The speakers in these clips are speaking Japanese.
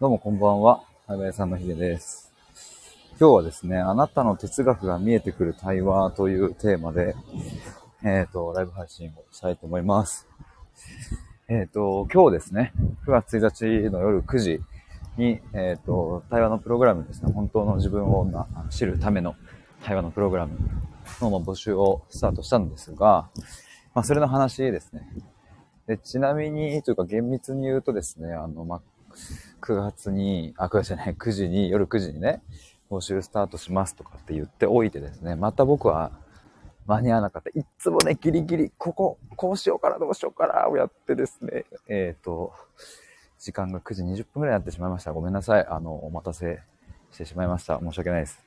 どうもこんばんは。はやさんのひでです。今日はですね、あなたの哲学が見えてくる対話というテーマで、えっ、ー、と、ライブ配信をしたいと思います。えっ、ー、と、今日ですね、9月1日の夜9時に、えっ、ー、と、対話のプログラムですね、本当の自分を知るための対話のプログラムの募集をスタートしたんですが、まあ、それの話ですね。でちなみに、というか厳密に言うとですね、あの、まあ、9月に、あ、9月じゃない、9時に、夜9時にね、募集スタートしますとかって言っておいてですね、また僕は間に合わなかった。いつもね、ギリギリ、ここ、こうしようかな、どうしようかな、をやってですね、えっ、ー、と、時間が9時20分くらいになってしまいました。ごめんなさい。あの、お待たせしてしまいました。申し訳ないです。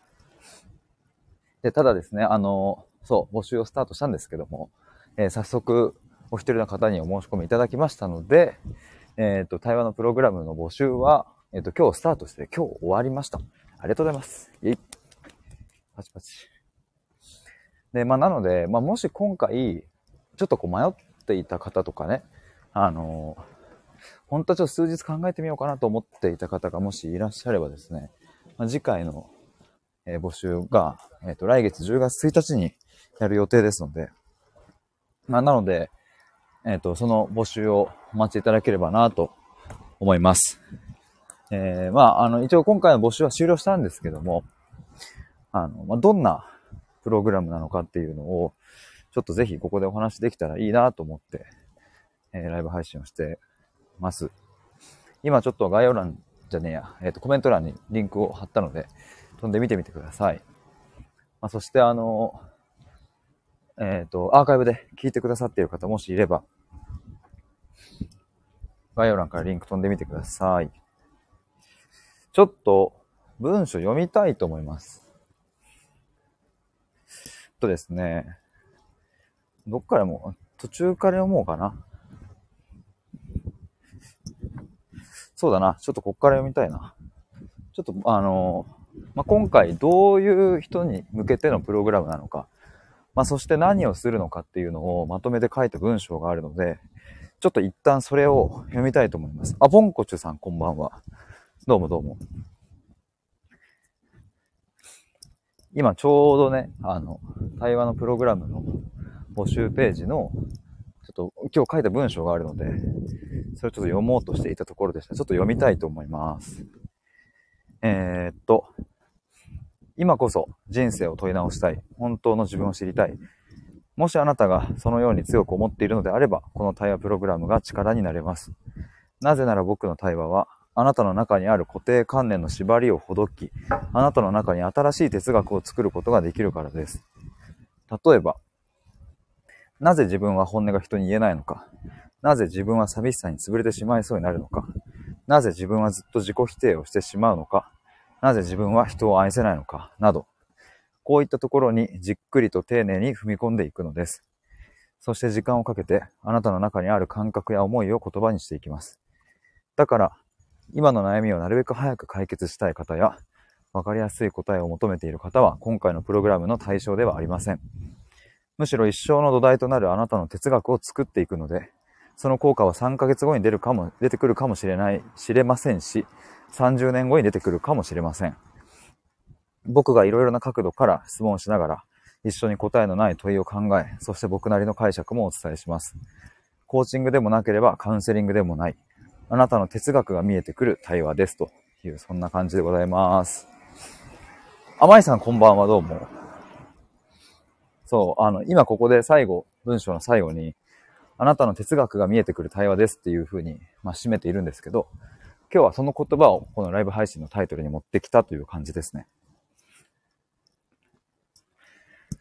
で、ただですね、あの、そう、募集をスタートしたんですけども、えー、早速、お一人の方にお申し込みいただきましたので、えっ、ー、と、対話のプログラムの募集は、えっ、ー、と、今日スタートして今日終わりました。ありがとうございます。イェイ。パチパチ。で、まあ、なので、まあ、もし今回、ちょっとこう迷っていた方とかね、あの本当はちょっと数日考えてみようかなと思っていた方がもしいらっしゃればですね、まあ、次回の、えー、募集が、えっ、ー、と、来月10月1日にやる予定ですので、まあ、なので、えっ、ー、と、その募集をお待ちいただければなと思います。えー、まあ、あの、一応今回の募集は終了したんですけども、あの、まあ、どんなプログラムなのかっていうのを、ちょっとぜひここでお話できたらいいなと思って、えー、ライブ配信をしてます。今ちょっと概要欄じゃねえや、えっ、ー、と、コメント欄にリンクを貼ったので、飛んでみてみてください。まあ、そしてあの、えっ、ー、と、アーカイブで聞いてくださっている方もしいれば、概要欄からリンク飛んでみてください。ちょっと文章読みたいと思います。とですね、どっからも、途中から読もうかな。そうだな。ちょっとこっから読みたいな。ちょっと、あの、まあ、今回どういう人に向けてのプログラムなのか、まあ、そして何をするのかっていうのをまとめて書いた文章があるので、ちょっと一旦それを読みたいと思います。あ、ボンコチュさんこんばんは。どうもどうも。今ちょうどね、あの、対話のプログラムの募集ページの、ちょっと今日書いた文章があるので、それをちょっと読もうとしていたところでした。ちょっと読みたいと思います。えー、っと、今こそ人生を問い直したい。本当の自分を知りたい。もしあなたがそのように強く思っているのであれば、この対話プログラムが力になれます。なぜなら僕の対話は、あなたの中にある固定観念の縛りをほどき、あなたの中に新しい哲学を作ることができるからです。例えば、なぜ自分は本音が人に言えないのか。なぜ自分は寂しさに潰れてしまいそうになるのか。なぜ自分はずっと自己否定をしてしまうのか。なぜ自分は人を愛せないのか、など、こういったところにじっくりと丁寧に踏み込んでいくのです。そして時間をかけて、あなたの中にある感覚や思いを言葉にしていきます。だから、今の悩みをなるべく早く解決したい方や、わかりやすい答えを求めている方は、今回のプログラムの対象ではありません。むしろ一生の土台となるあなたの哲学を作っていくので、その効果は3ヶ月後に出るかも、出てくるかもしれない、知れませんし、30年後に出てくるかもしれません。僕がいろいろな角度から質問しながら、一緒に答えのない問いを考え、そして僕なりの解釈もお伝えします。コーチングでもなければカウンセリングでもない、あなたの哲学が見えてくる対話ですという、そんな感じでございます。甘いさんこんばんはどうも。そう、あの、今ここで最後、文章の最後に、あなたの哲学が見えてくる対話ですっていうふうに、まあ、締めているんですけど、今日はその言葉をこのライブ配信のタイトルに持ってきたという感じですね。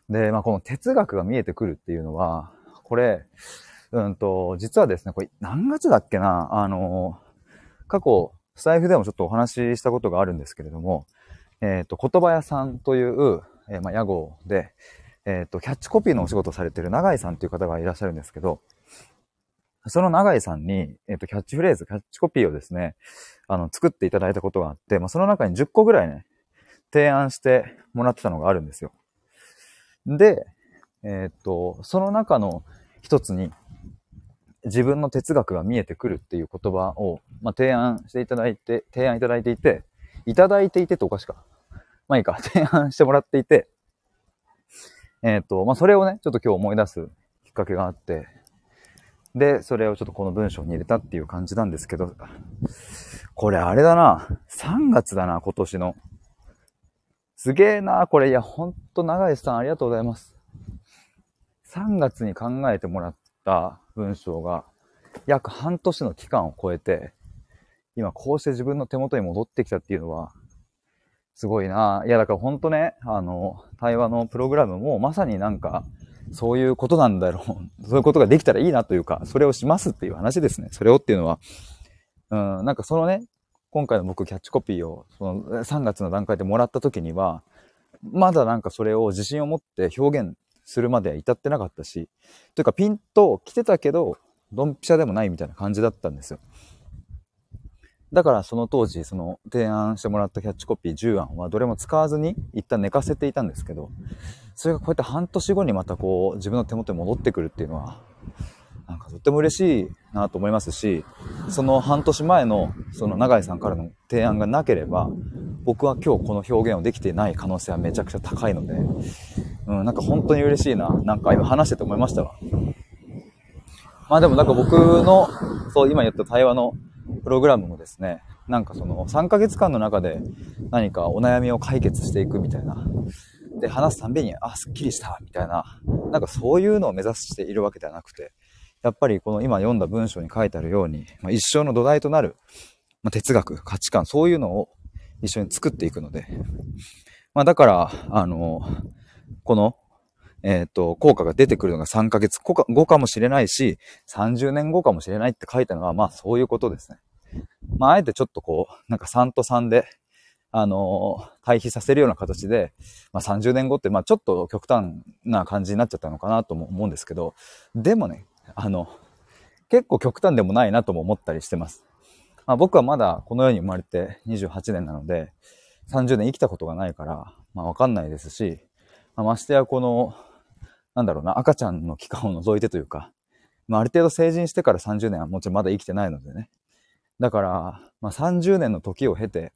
で、まあ、この哲学が見えてくるっていうのは、これ、うんと、実はですね、これ何月だっけな？あの、過去、スタイフでもちょっとお話ししたことがあるんですけれども、えっ、ー、と、言葉屋さんという、えー、まあ、屋号で、えっ、ー、と、キャッチコピーのお仕事をされている永井さんという方がいらっしゃるんですけど、その永井さんに、えっ、と、キャッチフレーズ、キャッチコピーをですね、あの、作っていただいたことがあって、まあ、その中に10個ぐらいね、提案してもらってたのがあるんですよ。で、えっと、その中の一つに、自分の哲学が見えてくるっていう言葉を、まあ、提案していただいて、提案いただいていて、いただいていてっておかしか。まあいいか、提案してもらっていて、えっ、ー、と、まあそれをね、ちょっと今日思い出すきっかけがあって、で、それをちょっとこの文章に入れたっていう感じなんですけど、これあれだな、3月だな、今年の。すげえな、これ。いや、ほんと長井さんありがとうございます。3月に考えてもらった文章が、約半年の期間を超えて、今こうして自分の手元に戻ってきたっていうのは、すごいな。いや、だからほんとね、あの、対話のプログラムもまさになんか、そういうことなんだろう。そういうことができたらいいなというか、それをしますっていう話ですね。それをっていうのは、うん、なんかそのね、今回の僕キャッチコピーをその3月の段階でもらった時には、まだなんかそれを自信を持って表現するまでは至ってなかったし、というかピンと来てたけど、ドンピシャでもないみたいな感じだったんですよ。だからその当時、その提案してもらったキャッチコピー10案はどれも使わずに一旦寝かせていたんですけど、それがこうやって半年後にまたこう自分の手元に戻ってくるっていうのは、なんかとっても嬉しいなと思いますし、その半年前のその永井さんからの提案がなければ、僕は今日この表現をできていない可能性はめちゃくちゃ高いので、うん、なんか本当に嬉しいな。なんか今話してて思いましたわ。まあでもなんか僕の、そう今言った対話のプログラムもですね、なんかその3ヶ月間の中で何かお悩みを解決していくみたいな。で、話すたんびに、あ、すっきりした、みたいな。なんかそういうのを目指しているわけではなくて、やっぱりこの今読んだ文章に書いてあるように、まあ、一生の土台となる、まあ、哲学、価値観、そういうのを一緒に作っていくので、まあだから、あの、この、えっ、ー、と、効果が出てくるのが3ヶ月後かもしれないし、30年後かもしれないって書いたのは、まあそういうことですね。まああえてちょっとこう、なんか3と3で、あの対比させるような形で、まあ30年後って、まあちょっと極端な感じになっちゃったのかなとも思うんですけど、でもね、あの、結構極端でもないなとも思ったりしてます。まあ、僕はまだこの世に生まれて28年なので、30年生きたことがないから、まあわかんないですし、まあ、ましてやこの、なんだろうな、赤ちゃんの期間を除いてというか、まあある程度成人してから30年はもちろんまだ生きてないのでね。だから、まあ30年の時を経て、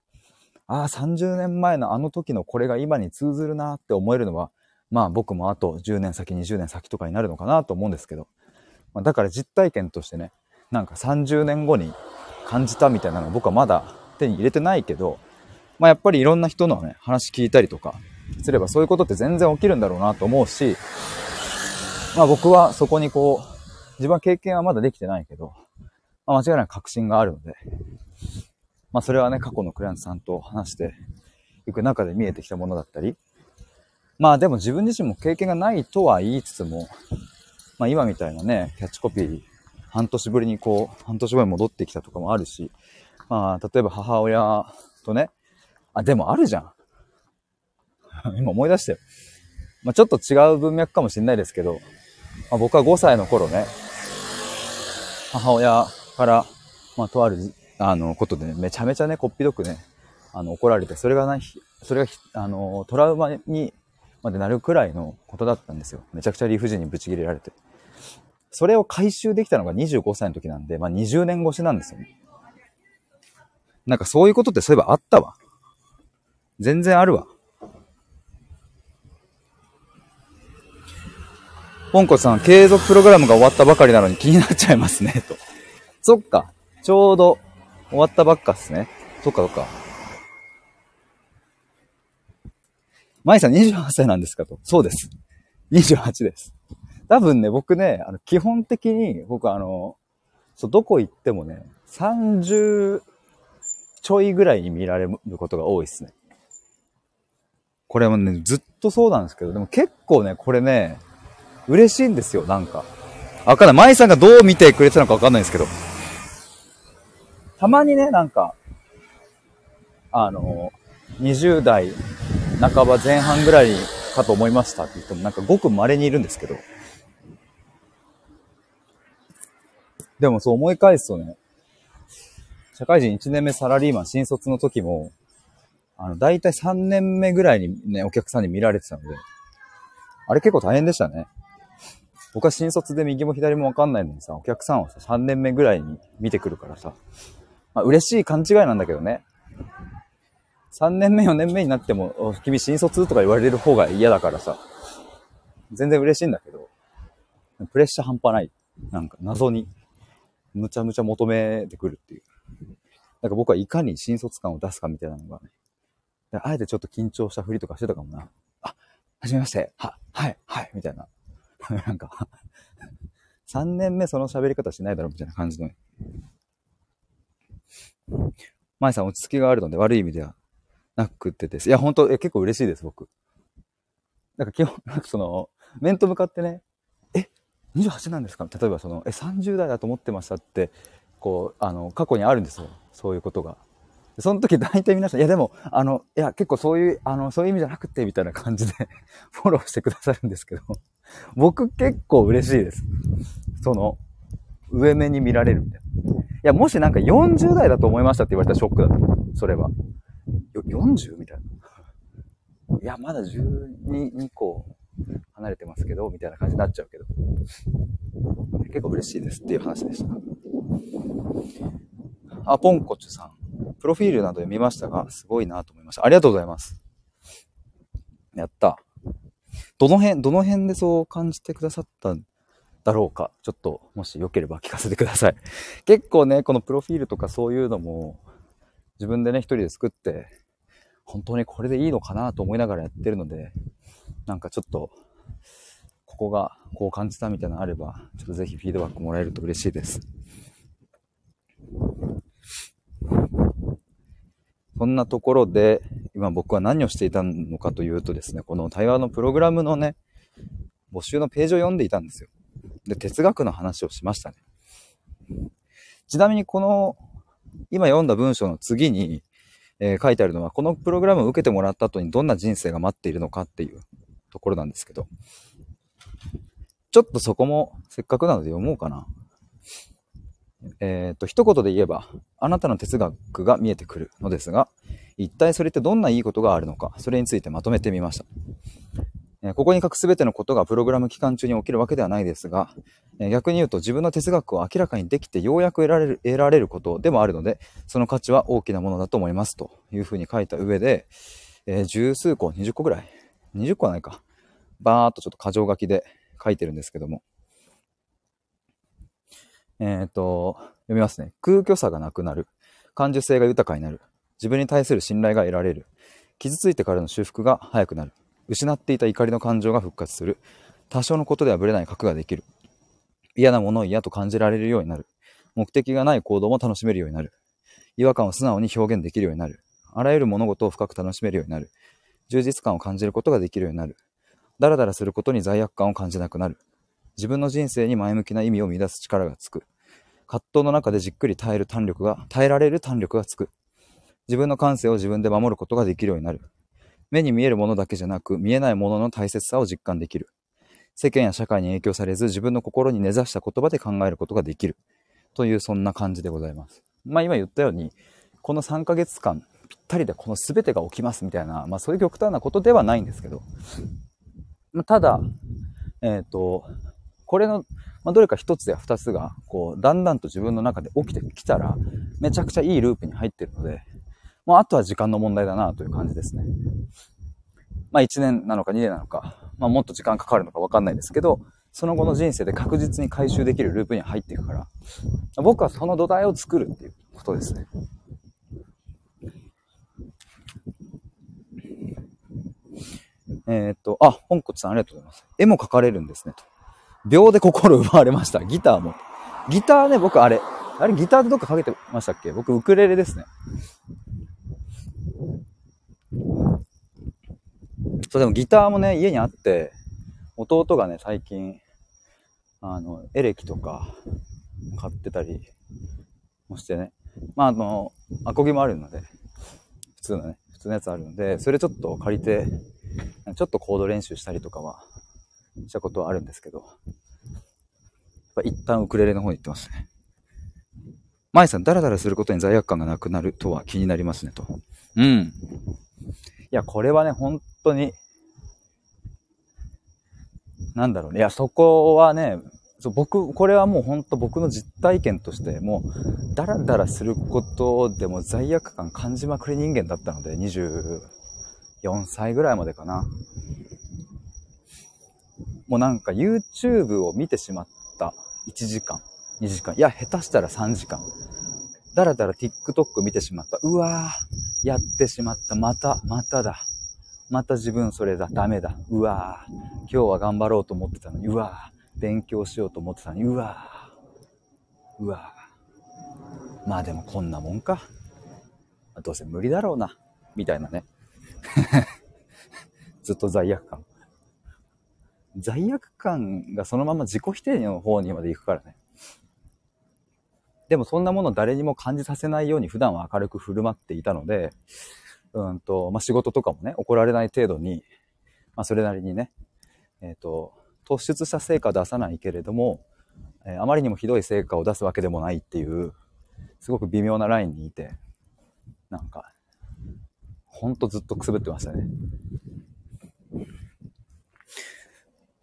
ああ、30年前のあの時のこれが今に通ずるなって思えるのは、まあ僕もあと10年先、20年先とかになるのかなと思うんですけど、まあ、だから実体験としてね、なんか30年後に感じたみたいなの僕はまだ手に入れてないけど、まあやっぱりいろんな人のね、話聞いたりとかすればそういうことって全然起きるんだろうなと思うし、まあ僕はそこにこう、自分は経験はまだできてないけど、まあ、間違いなく確信があるので、まあそれはね、過去のクライアントさんと話していく中で見えてきたものだったり、まあでも自分自身も経験がないとは言いつつも、まあ今みたいなね、キャッチコピー、半年ぶりにこう、半年後に戻ってきたとかもあるし、まあ例えば母親とね、あ、でもあるじゃん。今思い出したよ。まあちょっと違う文脈かもしれないですけど、まあ、僕は5歳の頃ね、母親から、まあとある、あの、ことでね、めちゃめちゃね、こっぴどくね、あの、怒られて、それがな、それが、あの、トラウマにまでなるくらいのことだったんですよ。めちゃくちゃ理不尽にブチ切れられて。それを回収できたのが25歳の時なんで、まあ20年越しなんですよね。なんかそういうことってそういえばあったわ。全然あるわ。ポンコさん、継続プログラムが終わったばかりなのに気になっちゃいますね、と。そっか。ちょうど終わったばっかっすね。そっかそっか。舞さん28歳なんですかと。そうです。28です。多分ね、僕ね、あの、基本的に、僕あの、そう、どこ行ってもね、30ちょいぐらいに見られることが多いですね。これもね、ずっとそうなんですけど、でも結構ね、これね、嬉しいんですよ、なんか。わかんない。舞さんがどう見てくれてたのかわかんないですけど。たまにね、なんか、あの、20代半ば前半ぐらいかと思いましたって言ってもなんかごく稀にいるんですけど。でもそう思い返すとね、社会人1年目サラリーマン新卒の時も、あの、だいたい3年目ぐらいにね、お客さんに見られてたので、あれ結構大変でしたね。僕は新卒で右も左もわかんないのにさ、お客さんはさ、3年目ぐらいに見てくるからさ、まあ、嬉しい勘違いなんだけどね。3年目、4年目になっても、君新卒とか言われる方が嫌だからさ、全然嬉しいんだけど、プレッシャー半端ない。なんか謎に、むちゃむちゃ求めてくるっていう。なんか僕はいかに新卒感を出すかみたいなのがね、あえてちょっと緊張したふりとかしてたかもな。あ、はじめまして。は、はい、はい、みたいな。なんか3年目その喋り方しないだろみたいな感じの。舞さん落ち着きがあるので悪い意味ではなくってです。いや、本当え結構嬉しいです、僕。なんか基本、なんかその、面と向かってね、え、28なんですか？例えばその、え、30代だと思ってましたって、こう、あの、過去にあるんですよ。そういうことが。その時大体皆さん、いやでも、あの、いや結構そういう、あの、そういう意味じゃなくて、みたいな感じで フォローしてくださるんですけど、僕結構嬉しいです。その、上目に見られるみたいな。いや、もしなんか40代だと思いましたって言われたらショックだった。それは。40? みたいな。いや、まだ12、2個離れてますけど、みたいな感じになっちゃうけど。結構嬉しいですっていう話でした。あ、ポンコチュさん。プロフィールなどで見ましたが、すごいなと思いました。ありがとうございます。やった。どの辺、どの辺でそう感じてくださったんだろうか。ちょっと、もしよければ聞かせてください。結構ね、このプロフィールとかそういうのも、自分でね、一人で作って、本当にこれでいいのかなと思いながらやってるので、なんかちょっと、ここがこう感じたみたいなのあれば、ちょっとぜひフィードバックもらえると嬉しいです。そんなところで、今僕は何をしていたのかというとですね、この対話のプログラムのね、募集のページを読んでいたんですよ。で、哲学の話をしましたね。ちなみにこの、今読んだ文章の次に、えー、書いてあるのは、このプログラムを受けてもらった後にどんな人生が待っているのかっていうところなんですけど、ちょっとそこもせっかくなので読もうかな。えっ、ー、と、一言で言えば、あなたの哲学が見えてくるのですが、一体それってどんないいことがあるのか、それについてまとめてみました。えー、ここに書くすべてのことがプログラム期間中に起きるわけではないですが、えー、逆に言うと自分の哲学を明らかにできてようやく得られる、得られることでもあるので、その価値は大きなものだと思いますというふうに書いた上で、え、十数個、20個ぐらい ?20 個はないか。バーっとちょっと箇条書きで書いてるんですけども、えっ、ー、と、読みますね。空虚さがなくなる。感受性が豊かになる。自分に対する信頼が得られる。傷ついてからの修復が早くなる。失っていた怒りの感情が復活する。多少のことではぶれない核ができる。嫌なものを嫌と感じられるようになる。目的がない行動も楽しめるようになる。違和感を素直に表現できるようになる。あらゆる物事を深く楽しめるようになる。充実感を感じることができるようになる。だらだらすることに罪悪感を感じなくなる。自分の人生に前向きな意味を見出す力がつく。葛藤の中でじっくり耐える胆力が、耐えられる胆力がつく。自分の感性を自分で守ることができるようになる。目に見えるものだけじゃなく、見えないものの大切さを実感できる。世間や社会に影響されず、自分の心に根ざした言葉で考えることができる。という、そんな感じでございます。まあ今言ったように、この3ヶ月間、ぴったりでこの全てが起きますみたいな、まあそういう極端なことではないんですけど、ただ、えっ、ー、と、これの、まあ、どれか一つや二つが、こう、だんだんと自分の中で起きてきたら、めちゃくちゃいいループに入ってるので、まあ、あとは時間の問題だなという感じですね。まあ、1年なのか2年なのか、まあ、もっと時間かかるのかわかんないですけど、その後の人生で確実に回収できるループに入っていくから、僕はその土台を作るっていうことですね。えー、っと、あ、本骨さんありがとうございます。絵も描かれるんですね、と。秒で心奪われました。ギターも。ギターね、僕あれ、あれギターでどっかかけてましたっけ？僕ウクレレですね。そう、でもギターもね、家にあって、弟がね、最近、あの、エレキとか買ってたりもしてね。まあ、あの、アコギもあるので、普通のね、普通のやつあるので、それちょっと借りて、ちょっとコード練習したりとかはしたことはあるんですけど、やっぱ一旦ウクレレの方に行ってますね。舞さん、ダラダラすることに罪悪感がなくなるとは気になりますね、と。うん。いや、これはね、本当に、なんだろうね。いや、そこはね、そう僕、これはもう本当僕の実体験として、もう、ダラダラすることでも罪悪感感じまくり人間だったので、24歳ぐらいまでかな。もうなんか YouTube を見てしまった1時間、2時間、いや、下手したら3時間。だらだら TikTok 見てしまった。うわぁ、やってしまった。また、まただ。また自分それだ。ダメだ。うわぁ、今日は頑張ろうと思ってたのに。うわぁ、勉強しようと思ってたのに、うわうわまあでもこんなもんか。どうせ無理だろうな。みたいなね。ずっと罪悪感。罪悪感がそのまま自己否定の方にまで行くからね。でもそんなもの誰にも感じさせないように普段は明るく振る舞っていたので、うんと、まあ、仕事とかもね、怒られない程度に、まあ、それなりにね、えっ、ー、と、突出した成果を出さないけれども、えー、あまりにもひどい成果を出すわけでもないっていう、すごく微妙なラインにいて、なんか、ほんとずっとくすぶってましたね。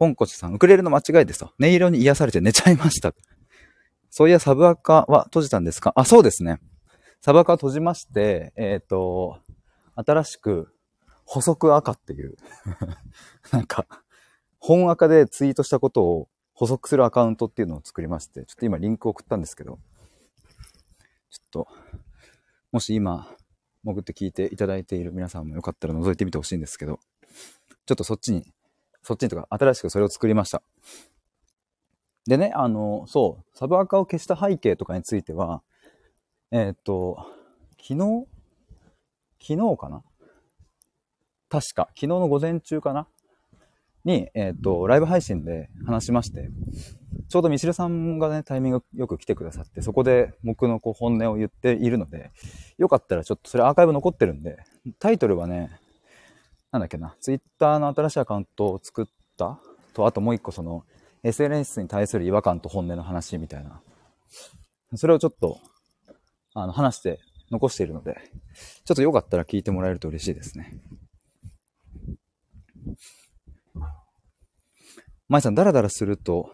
ポンコチさん、ウクレレの間違いですと。音色に癒されて寝ちゃいました。そういや、サブアカは閉じたんですか？あ、そうですね。サブアカ閉じまして、えっ、ー、と、新しく、補足赤っていう なんか、本赤でツイートしたことを補足するアカウントっていうのを作りまして、ちょっと今リンク送ったんですけど、ちょっと、もし今、潜って聞いていただいている皆さんもよかったら覗いてみてほしいんですけど、ちょっとそっちに、そっちにとか、新しくそれを作りました。でね、あの、そう、サブアカを消した背景とかについては、えー、っと、昨日昨日かな？確か、昨日の午前中かな？に、えっ、と、ライブ配信で話しまして、ちょうどミシルさんがね、タイミングよく来てくださって、そこで僕のこう本音を言っているので、よかったらちょっとそれアーカイブ残ってるんで、タイトルはね、なんだっけな、ツイッターの新しいアカウントを作ったと、あともう一個その、SNS に対する違和感と本音の話みたいな。それをちょっと、あの、話して残しているので、ちょっとよかったら聞いてもらえると嬉しいですね。舞さん、ダラダラすると、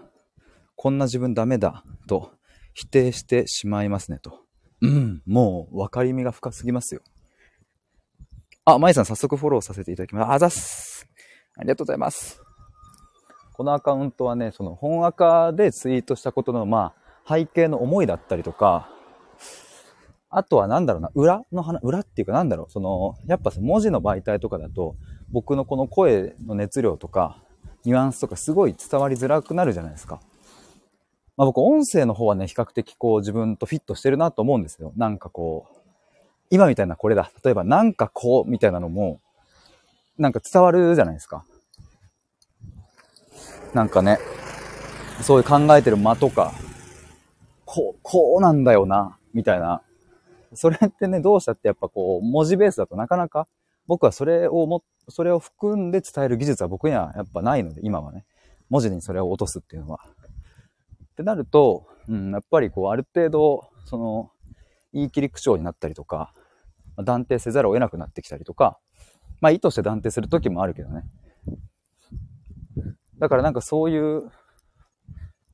こんな自分ダメだ、と否定してしまいますね、と。うん、もう分かりみが深すぎますよ。あ、舞さん、早速フォローさせていただきます。あざっす。ありがとうございます。このアカウントはね、その本アカでツイートしたことの、まあ、背景の思いだったりとか、あとはなんだろうな、裏の話、裏っていうかなんだろう、その、やっぱ文字の媒体とかだと、僕のこの声の熱量とか、ニュアンスとかすごい伝わりづらくなるじゃないですか。まあ僕、音声の方はね、比較的こう自分とフィットしてるなと思うんですよ。なんかこう、今みたいなこれだ。例えばなんかこうみたいなのも、なんか伝わるじゃないですか。なんかね、そういう考えてる間とか、こう、こうなんだよな、みたいな。それってね、どうしたってやっぱこう、文字ベースだとなかなか、僕はそれをも、それを含んで伝える技術は僕にはやっぱないので、今はね。文字にそれを落とすっていうのは。ってなると、うん、やっぱりこう、ある程度、その、言い切り口調になったりとか、断定せざるを得なくなってきたりとか、まあ意図して断定する時もあるけどね。だからなんかそういう、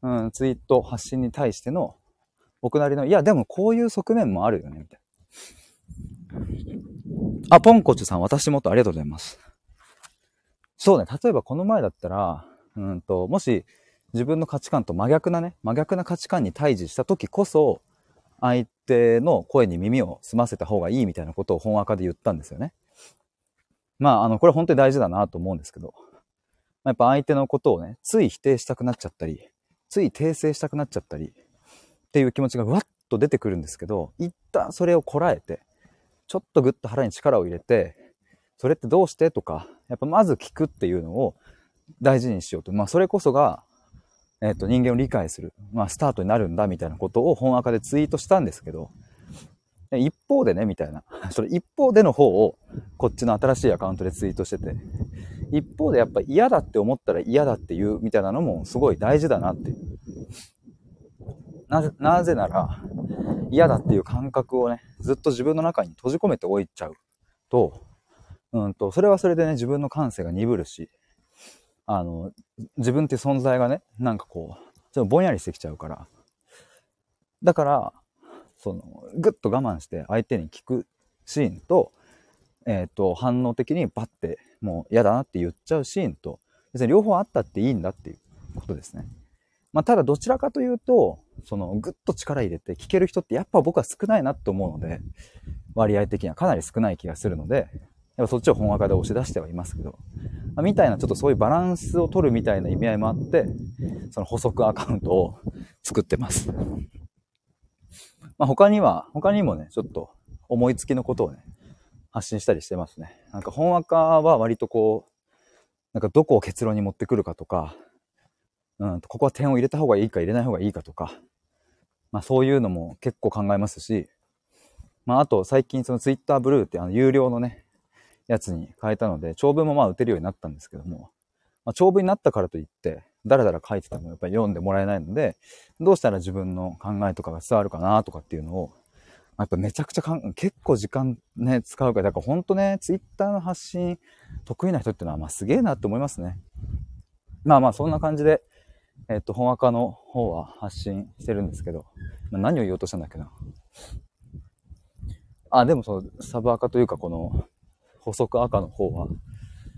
うん、ツイート発信に対しての、僕なりの、いや、でもこういう側面もあるよね、みたいな。あ、ポンコチュさん、私もっとありがとうございます。そうね、例えばこの前だったら、うんと、もし自分の価値観と真逆なね、真逆な価値観に対峙した時こそ、相手の声に耳を澄ませた方がいいみたいなことを本赤で言ったんですよね。まあ、あの、これ本当に大事だなと思うんですけど、やっぱ相手のことをね、つい否定したくなっちゃったり、つい訂正したくなっちゃったり、っていう気持ちがわっと出てくるんですけど、一旦それをこらえて、ちょっとぐっと腹に力を入れて、それってどうしてとか、やっぱまず聞くっていうのを大事にしようと。まあそれこそが、えっ、と人間を理解する、まあスタートになるんだみたいなことを本赤でツイートしたんですけど、一方でね、みたいな。それ一方での方を、こっちの新しいアカウントでツイートしてて、一方でやっぱ嫌だって思ったら嫌だって言うみたいなのもすごい大事だなって。なぜ、なぜなら、嫌だっていう感覚をね、ずっと自分の中に閉じ込めておいちゃうと、うんと、それはそれでね、自分の感性が鈍るし、あの、自分って存在がね、なんかこう、ちょっとぼんやりしてきちゃうから。だから、その、ぐっと我慢して相手に聞くシーンと、えっ、ー、と、反応的にバッて、もう嫌だなって言っちゃうシーンと、別に両方あったっていいんだっていうことですね。まあ、ただどちらかというと、その、ぐっと力入れて聞ける人ってやっぱ僕は少ないなと思うので、割合的にはかなり少ない気がするので、やっぱそっちを本赤で押し出してはいますけど、まあ、みたいなちょっとそういうバランスを取るみたいな意味合いもあって、その補足アカウントを作ってます。まあ、他には、他にもね、ちょっと思いつきのことをね、発信したりしてますね。なんか本赤は割とこう、なんかどこを結論に持ってくるかとか、うん、ここは点を入れた方がいいか入れない方がいいかとか、まあそういうのも結構考えますし、まああと最近その Twitter ブルーってあの有料のね、やつに変えたので、長文もまあ打てるようになったんですけども、まあ、長文になったからといって、だらだら書いててもやっぱり読んでもらえないので、どうしたら自分の考えとかが伝わるかなとかっていうのを、やっぱめちゃくちゃかん、結構時間ね、使うから、だからほんとね、ツイッターの発信得意な人っていうのは、まあすげえなって思いますね。まあまあそんな感じで、えっと、本赤の方は発信してるんですけど、まあ、何を言おうとしたんだっけな。あ、でもそう、サブ赤というかこの、補足赤の方は、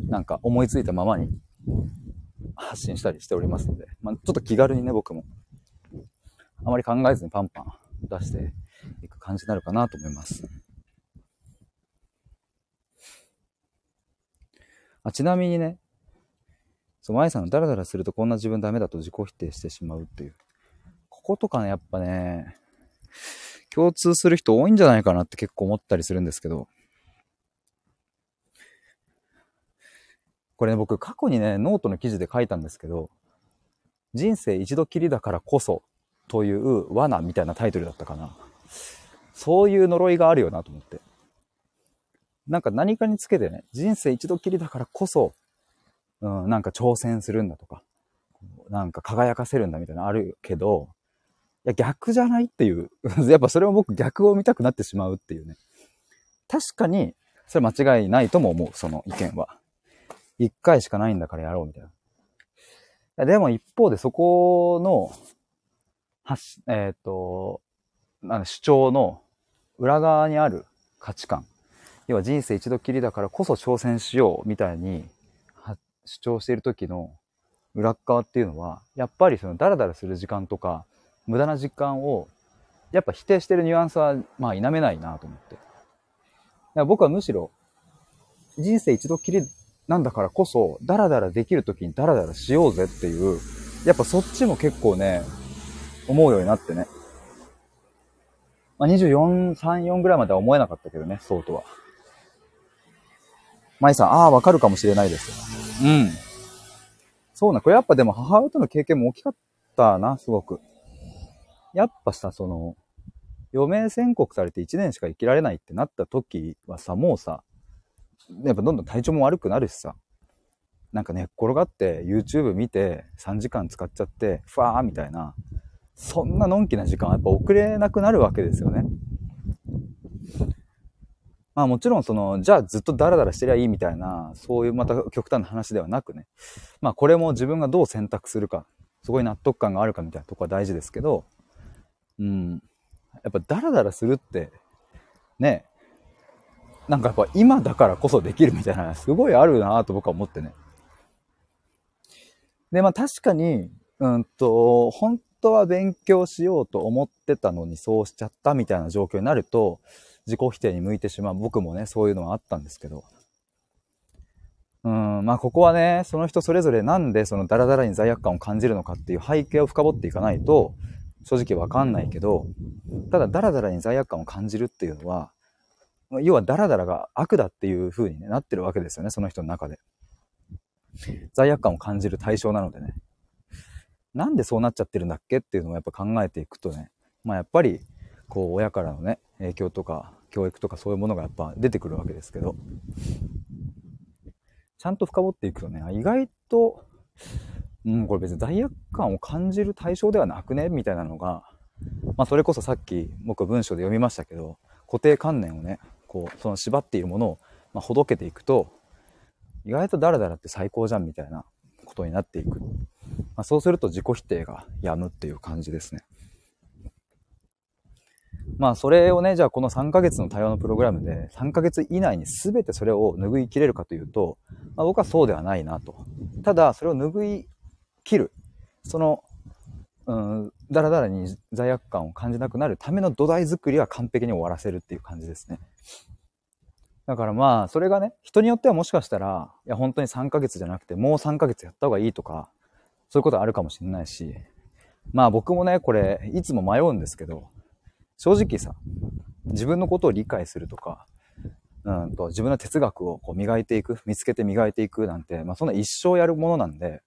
なんか思いついたままに発信したりしておりますので、まあ、ちょっと気軽にね、僕も、あまり考えずにパンパン出していく感じになるかなと思います。あちなみにね、そう、舞さんのダラダラするとこんな自分ダメだと自己否定してしまうっていう。こことかね、やっぱね、共通する人多いんじゃないかなって結構思ったりするんですけど、これね、僕過去にね、ノートの記事で書いたんですけど、人生一度きりだからこそという罠みたいなタイトルだったかな。そういう呪いがあるよなと思って。なんか何かにつけてね、人生一度きりだからこそ、うん、なんか挑戦するんだとか、なんか輝かせるんだみたいなのあるけど、いや逆じゃないっていう。やっぱそれを僕逆を見たくなってしまうっていうね。確かに、それ間違いないとも思う、その意見は。一回しかないんだからやろうみたいな。でも一方でそこの、はし、えっ、ー、と、主張の裏側にある価値観。要は人生一度きりだからこそ挑戦しようみたいに主張している時の裏側っていうのは、やっぱりそのダラダラする時間とか、無駄な時間を、やっぱ否定してるニュアンスは、まあ否めないなと思って。僕はむしろ、人生一度きりなんだからこそ、ダラダラできる時にダラダラしようぜっていう、やっぱそっちも結構ね、思うようになってね。まあ、24、3、4ぐらいまでは思えなかったけどね、そうとは。舞さん、ああ、わかるかもしれないですよ。うん。そうな、これやっぱでも母親との経験も大きかったな、すごく。やっぱさ、その、余命宣告されて1年しか生きられないってなった時はさ、もうさ、やっぱどんどん体調も悪くなるしさ、なんか寝っ転がって YouTube 見て3時間使っちゃって、ふわーみたいな、そんなのんきな時間はやっぱ遅れなくなるわけですよね。まあもちろんその、じゃあずっとダラダラしてりゃいいみたいな、そういうまた極端な話ではなくね。まあこれも自分がどう選択するか、すごい納得感があるかみたいなとこは大事ですけど、うん。やっぱダラダラするって、ね、なんかやっぱ今だからこそできるみたいな、すごいあるなと僕は思ってね。で、まあ確かに、うんと、本当は勉強しようと思ってたのにそうしちゃったみたいな状況になると、自己否定に向いてしまう。僕もね、そういうのはあったんですけど。うん、まあここはね、その人それぞれなんでそのダラダラに罪悪感を感じるのかっていう背景を深掘っていかないと、正直わかんないけど、ただダラダラに罪悪感を感じるっていうのは、要はダラダラが悪だっていう風に、ね、なってるわけですよね、その人の中で。罪悪感を感じる対象なのでね。なんでそうなっちゃってるんだっけっていうのをやっぱ考えていくとね、まあやっぱり、こう親からのね、影響とか教育とかそういうものがやっぱ出てくるわけですけど、ちゃんと深掘っていくとね、意外と、うん、これ別に罪悪感を感じる対象ではなくねみたいなのが、まあそれこそさっき僕文章で読みましたけど、固定観念をね、こう、その縛っているものを、まあ、ほどけていくと、意外とダラダラって最高じゃんみたいなことになっていく。まあ、そうすると自己否定がやむっていう感じですね。まあそれをね、じゃあこの3ヶ月の対話のプログラムで3ヶ月以内に全てそれを拭いきれるかというと、まあ、僕はそうではないなと。ただそれを拭い切る。その、うん、だらだらに罪悪感を感じなくなるための土台作りは完璧に終わらせるっていう感じですね。だからまあ、それがね、人によってはもしかしたら、いや本当に3ヶ月じゃなくて、もう3ヶ月やった方がいいとか、そういうことあるかもしれないし、まあ僕もね、これ、いつも迷うんですけど、正直さ、自分のことを理解するとか、うんと、自分の哲学をこう磨いていく、見つけて磨いていくなんて、まあそんな一生やるものなんで、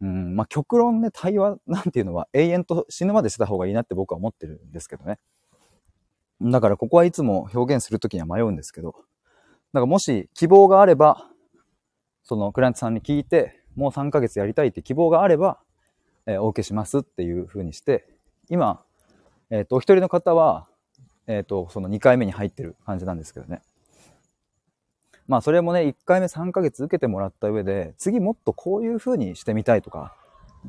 うん、まあ極論ね、対話なんていうのは永遠と死ぬまでした方がいいなって僕は思ってるんですけどね。だからここはいつも表現するときには迷うんですけど、だかもし希望があれば、そのクライアントさんに聞いて、もう3ヶ月やりたいって希望があれば、えー、お受けしますっていう風にして、今、えっ、ー、と、お一人の方は、えっ、ー、と、その2回目に入ってる感じなんですけどね。まあ、それもね、1回目3ヶ月受けてもらった上で、次もっとこういう風にしてみたいとか、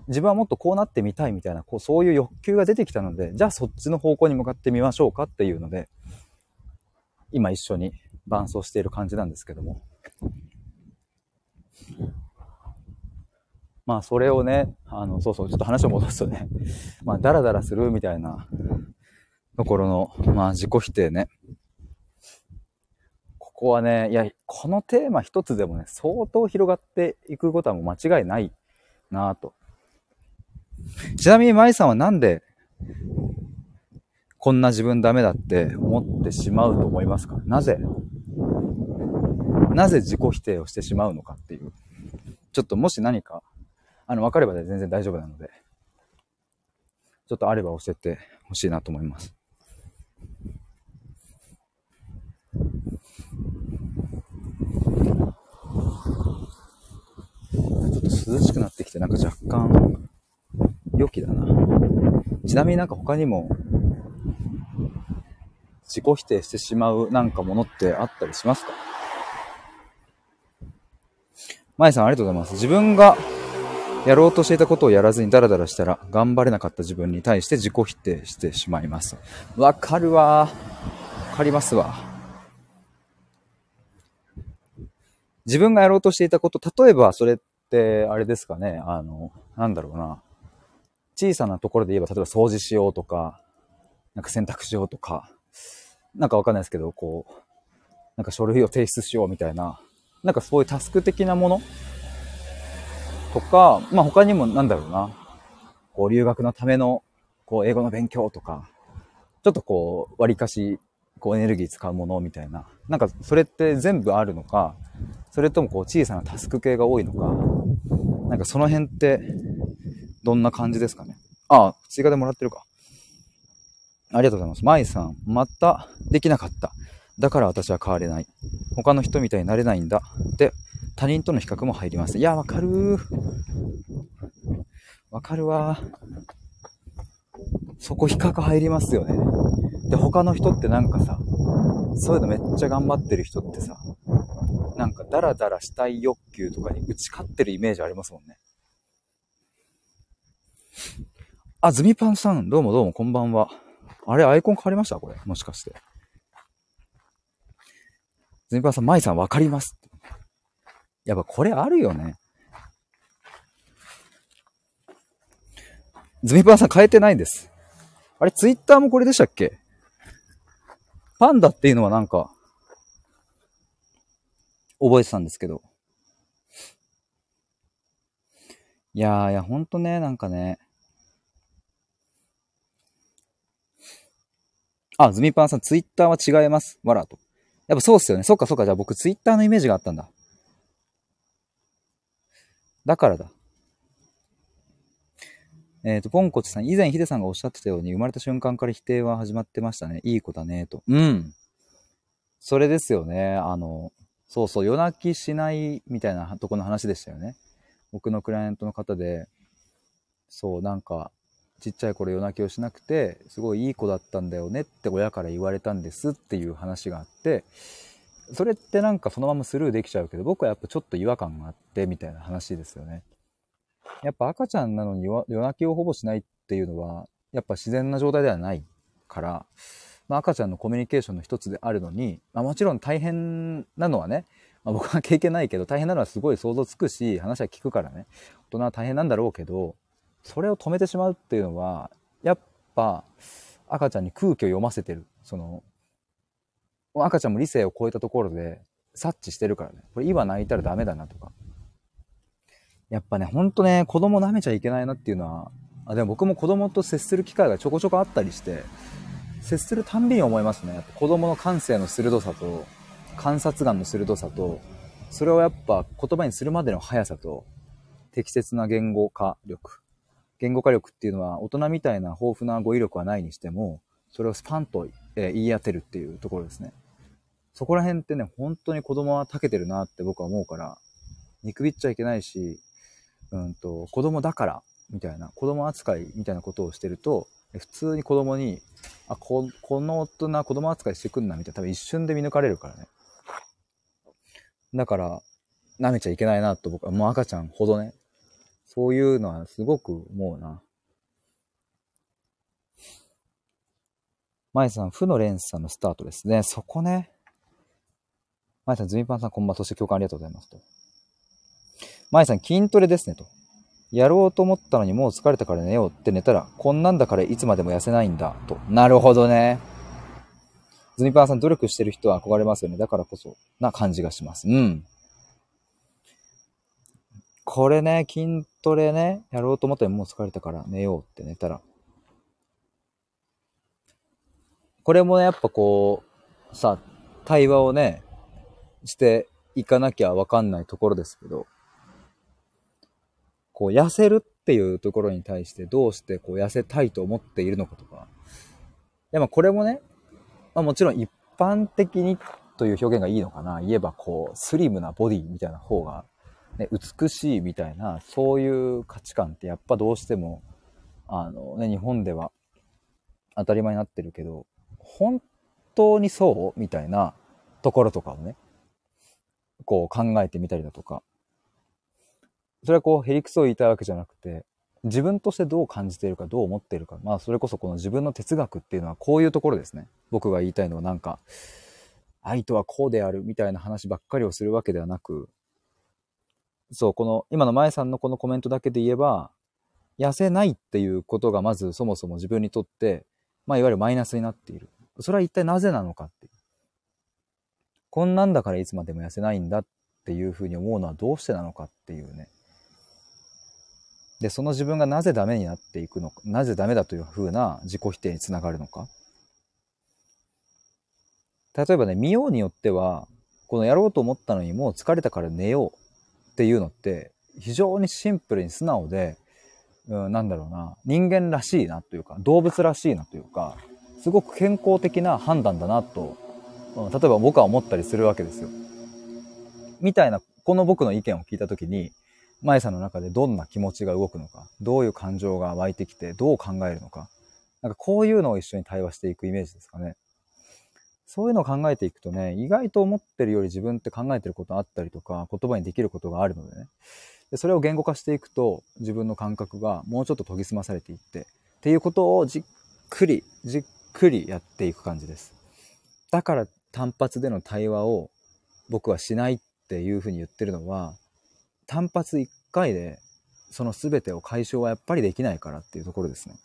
自分はもっとこうなってみたいみたいな、こう、そういう欲求が出てきたので、じゃあそっちの方向に向かってみましょうかっていうので、今一緒に伴走している感じなんですけども。まあ、それをね、あの、そうそう、ちょっと話を戻すとね、まあ、ダラダラするみたいなところの、まあ、自己否定ね。ここはね、いや、このテーマ一つでもね、相当広がっていくことはもう間違いないなぁと。ちなみに、舞さんはなんで、こんな自分ダメだって思ってしまうと思いますか？なぜなぜ自己否定をしてしまうのかっていう。ちょっともし何かあの、分かればで全然大丈夫なので、ちょっとあれば教えてほしいなと思います。ちょっと涼しくなってきて、なんか若干、良きだな。ちなみになんか他にも、自己否定してしまうなんかものってあったりしますか？まえさんありがとうございます。自分がやろうとしていたことをやらずにダラダラしたら、頑張れなかった自分に対して自己否定してしまいます。わかるわ。わかりますわ。自分がやろうとしていたこと、例えばそれって、あれですかね、あの、なんだろうな。小さなところで言えば、例えば掃除しようとか、なんか洗濯しようとか、なんかわかんないですけど、こう、なんか書類を提出しようみたいな、なんかそういうタスク的なものとか、まあ他にもなんだろうな、こう留学のためのこう英語の勉強とか、ちょっとこう割かしこうエネルギー使うものみたいな、なんかそれって全部あるのか、それともこう小さなタスク系が多いのか、なんかその辺ってどんな感じですかね。ああ、追加でもらってるか。ありがとうございます。舞さん、またできなかった。だから私は変われない。他の人みたいになれないんだ。って他人との比較も入ります。いや、わかるわかるわそこ比較入りますよね。で、他の人ってなんかさ、そういうのめっちゃ頑張ってる人ってさ、なんかダラダラしたい欲求とかに打ち勝ってるイメージありますもんね。あ、ズミパンさん、どうもどうも、こんばんは。あれ、アイコン変わりました？これ。もしかして。ズミパンさん、マイさん、わかります。やっぱこれあるよね。ズミパンさん変えてないんです。あれ、ツイッターもこれでしたっけ？パンダっていうのはなんか、覚えてたんですけど。いやー、いや、ほんとね、なんかね。あ、ズミパンさん、ツイッターは違います。わらと。やっぱそうっすよね。そっかそっか。じゃあ僕ツイッターのイメージがあったんだ。だからだ。えっ、ー、と、ポンコツさん、以前ヒデさんがおっしゃってたように、生まれた瞬間から否定は始まってましたね。いい子だね、と。うん。それですよね。あの、そうそう、夜泣きしないみたいなとこの話でしたよね。僕のクライアントの方で、そう、なんか、ちっちゃい頃夜泣きをしなくて、すごいいい子だったんだよねって親から言われたんですっていう話があって、それってなんかそのままスルーできちゃうけど、僕はやっぱちょっと違和感があって、みたいな話ですよね。やっぱ赤ちゃんなのに夜夜泣きをほぼしないっていうのは、やっぱ自然な状態ではないから、まあ、赤ちゃんのコミュニケーションの一つであるのに、まあ、もちろん大変なのはね、まあ、僕は経験ないけど大変なのはすごい想像つくし話は聞くからね大人は大変なんだろうけどそれを止めてしまうっていうのはやっぱ赤ちゃんに空気を読ませてる。その赤ちゃんも理性を超えたところで察知してるからね。これ今泣いたらダメだなとか。やっぱねほんとね子供舐めちゃいけないなっていうのはあでも僕も子供と接する機会がちょこちょこあったりして接するたんびに思いますね。やっぱ子供の感性の鋭さと観察眼の鋭さとそれをやっぱ言葉にするまでの速さと適切な言語化力。言語化力っていうのは大人みたいな豊富な語彙力はないにしてもそれをスパンと、言い当てるっていうところですね。そこら辺ってね本当に子供は長けてるなって僕は思うから見くびっちゃいけないしうんと子供だからみたいな子供扱いみたいなことをしてると普通に子供にあここの大人子供扱いしてくんなみたいな多分一瞬で見抜かれるからね。だから舐めちゃいけないなと僕はもう赤ちゃんほどねそういうのはすごく思うな舞さん負の連鎖のスタートですねそこね舞さんズミパンさんこんばんはそして共感ありがとうございますと舞さん筋トレですねとやろうと思ったのにもう疲れたから寝ようって寝たら、こんなんだからいつまでも痩せないんだ、と。なるほどね。ズミパーさん努力してる人は憧れますよね。だからこそな感じがします。うん。これね、筋トレね、やろうと思ったらもう疲れたから寝ようって寝たら。これもね、やっぱこう、さ、対話をね、していかなきゃわかんないところですけど、こう痩せるっていうところに対してどうしてこう痩せたいと思っているのかとか。いやまあこれもね、まあもちろん一般的にという表現がいいのかな。言えばこうスリムなボディみたいな方が、ね、美しいみたいな、そういう価値観ってやっぱどうしても、あのね、日本では当たり前になってるけど、本当にそう？みたいなところとかをね、こう考えてみたりだとか、それはこう、へりくそを言いたいわけじゃなくて、自分としてどう感じているか、どう思っているか。まあ、それこそこの自分の哲学っていうのはこういうところですね。僕が言いたいのはなんか、愛とはこうであるみたいな話ばっかりをするわけではなく、そう、この、今の前さんのこのコメントだけで言えば、痩せないっていうことがまずそもそも自分にとって、まあ、いわゆるマイナスになっている。それは一体なぜなのかっていう。こんなんだからいつまでも痩せないんだっていうふうに思うのはどうしてなのかっていうね。で、その自分がなぜダメになっていくのか、なぜダメだというふうな自己否定につながるのか。例えばね、見ようによっては、このやろうと思ったのにもう疲れたから寝ようっていうのって、非常にシンプルに素直で、うん、なんだろうな、人間らしいなというか、動物らしいなというか、すごく健康的な判断だなと、うん例えば僕は思ったりするわけですよ。みたいな、この僕の意見を聞いたときに、舞さんの中でどんな気持ちが動くのか、どういう感情が湧いてきて、どう考えるのか、なんかこういうのを一緒に対話していくイメージですかね。そういうのを考えていくとね、意外と思ってるより自分って考えてることあったりとか、言葉にできることがあるのでね。でそれを言語化していくと、自分の感覚がもうちょっと研ぎ澄まされていって、っていうことをじっくり、じっくりやっていく感じです。だから単発での対話を僕はしないっていうふうに言ってるのは、単発1回でその全てを解消はやっぱりできないからっていうところですね。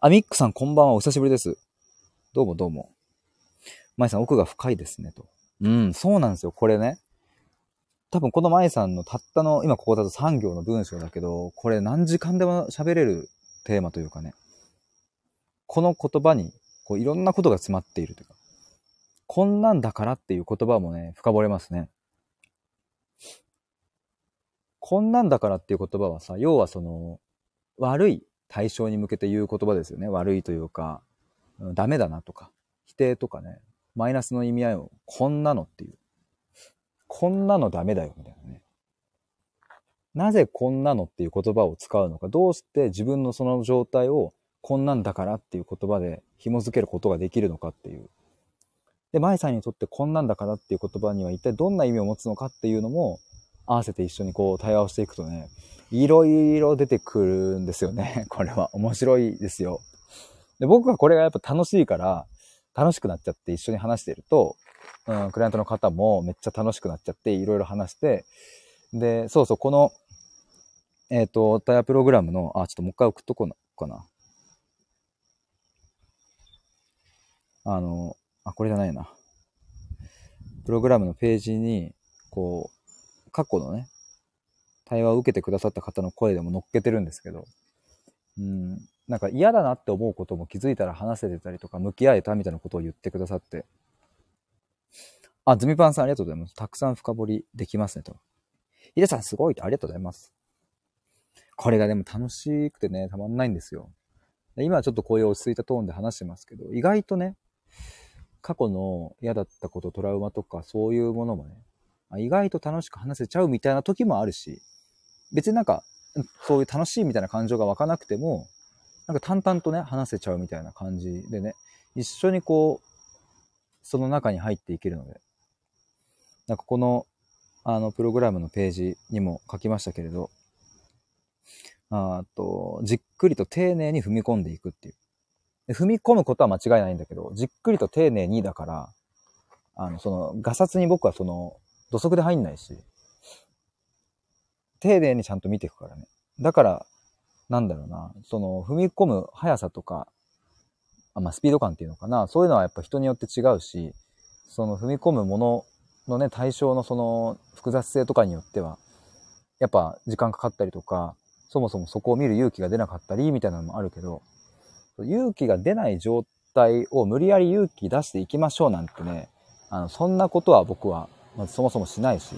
あ、ミックさんこんばんは。お久しぶりです。どうもどうも。舞さん奥が深いですね、と。うん、そうなんですよ。これね。多分この舞さんのたったの、今ここだと3行の文章だけど、これ何時間でも喋れるテーマというかね。この言葉にこういろんなことが詰まっているというか。こんなんだからっていう言葉もね、深掘れますね。こんなんだからっていう言葉はさ、要はその、悪い対象に向けて言う言葉ですよね。悪いというか、ダメだなとか、否定とかね、マイナスの意味合いを、こんなのっていう。こんなのダメだよ、みたいなね。なぜこんなのっていう言葉を使うのか、どうして自分のその状態を、こんなんだからっていう言葉で紐づけることができるのかっていう。で、舞さんにとってこんなんだからっていう言葉には一体どんな意味を持つのかっていうのも、合わせて一緒にこう対話をしていくとね、いろいろ出てくるんですよね。これは面白いですよ。で僕はこれがやっぱ楽しいから、楽しくなっちゃって一緒に話してると、うん、クライアントの方もめっちゃ楽しくなっちゃって、いろいろ話して、で、そうそう、この、えっ、ー、と、タイヤプログラムの、あ、ちょっともう一回送っとこうかな。あの、あ、これじゃないな。プログラムのページに、こう、過去のね、対話を受けてくださった方の声でも乗っけてるんですけど、うん、なんか嫌だなって思うことも気づいたら話せてたりとか、向き合えたみたいなことを言ってくださって、あ、ズミパンさんありがとうございます。たくさん深掘りできますねと。ヒデさんすごいとありがとうございます。これがでも楽しくてね、たまんないんですよ。今はちょっとこういう落ち着いたトーンで話してますけど、意外とね、過去の嫌だったこと、トラウマとかそういうものもね、意外と楽しく話せちゃうみたいな時もあるし、別になんか、そういう楽しいみたいな感情が湧かなくても、なんか淡々とね、話せちゃうみたいな感じでね、一緒にこう、その中に入っていけるので、なんかこの、あの、プログラムのページにも書きましたけれど、あと、じっくりと丁寧に踏み込んでいくっていう。踏み込むことは間違いないんだけど、じっくりと丁寧にだから、あの、その、ガサツに僕はその、土足で入んないし、丁寧にちゃんと見ていくからね。だから、なんだろうな、その、踏み込む速さとか、あまあ、スピード感っていうのかな、そういうのはやっぱ人によって違うし、その踏み込むもののね、対象のその複雑性とかによっては、やっぱ時間かかったりとか、そもそもそこを見る勇気が出なかったり、みたいなのもあるけど、勇気が出ない状態を無理やり勇気出していきましょうなんてね、あの、そんなことは僕は、まずそもそもしないし、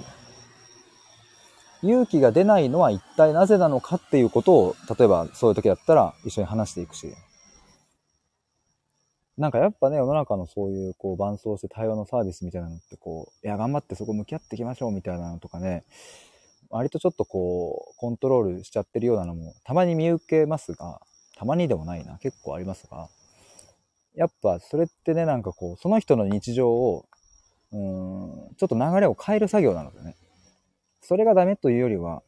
勇気が出ないのは一体なぜなのかっていうことを、例えばそういう時だったら一緒に話していくし、なんかやっぱね、世の中のそういう、こう、伴走して対話のサービスみたいなのって、こう、いや、頑張ってそこ向き合っていきましょうみたいなのとかね、割とちょっとこう、コントロールしちゃってるようなのも、たまに見受けますが、たまにでもないな、結構ありますが、やっぱそれってね、なんかこう、その人の日常を、うん、ちょっと流れを変える作業なのでね。それがダメというよりは、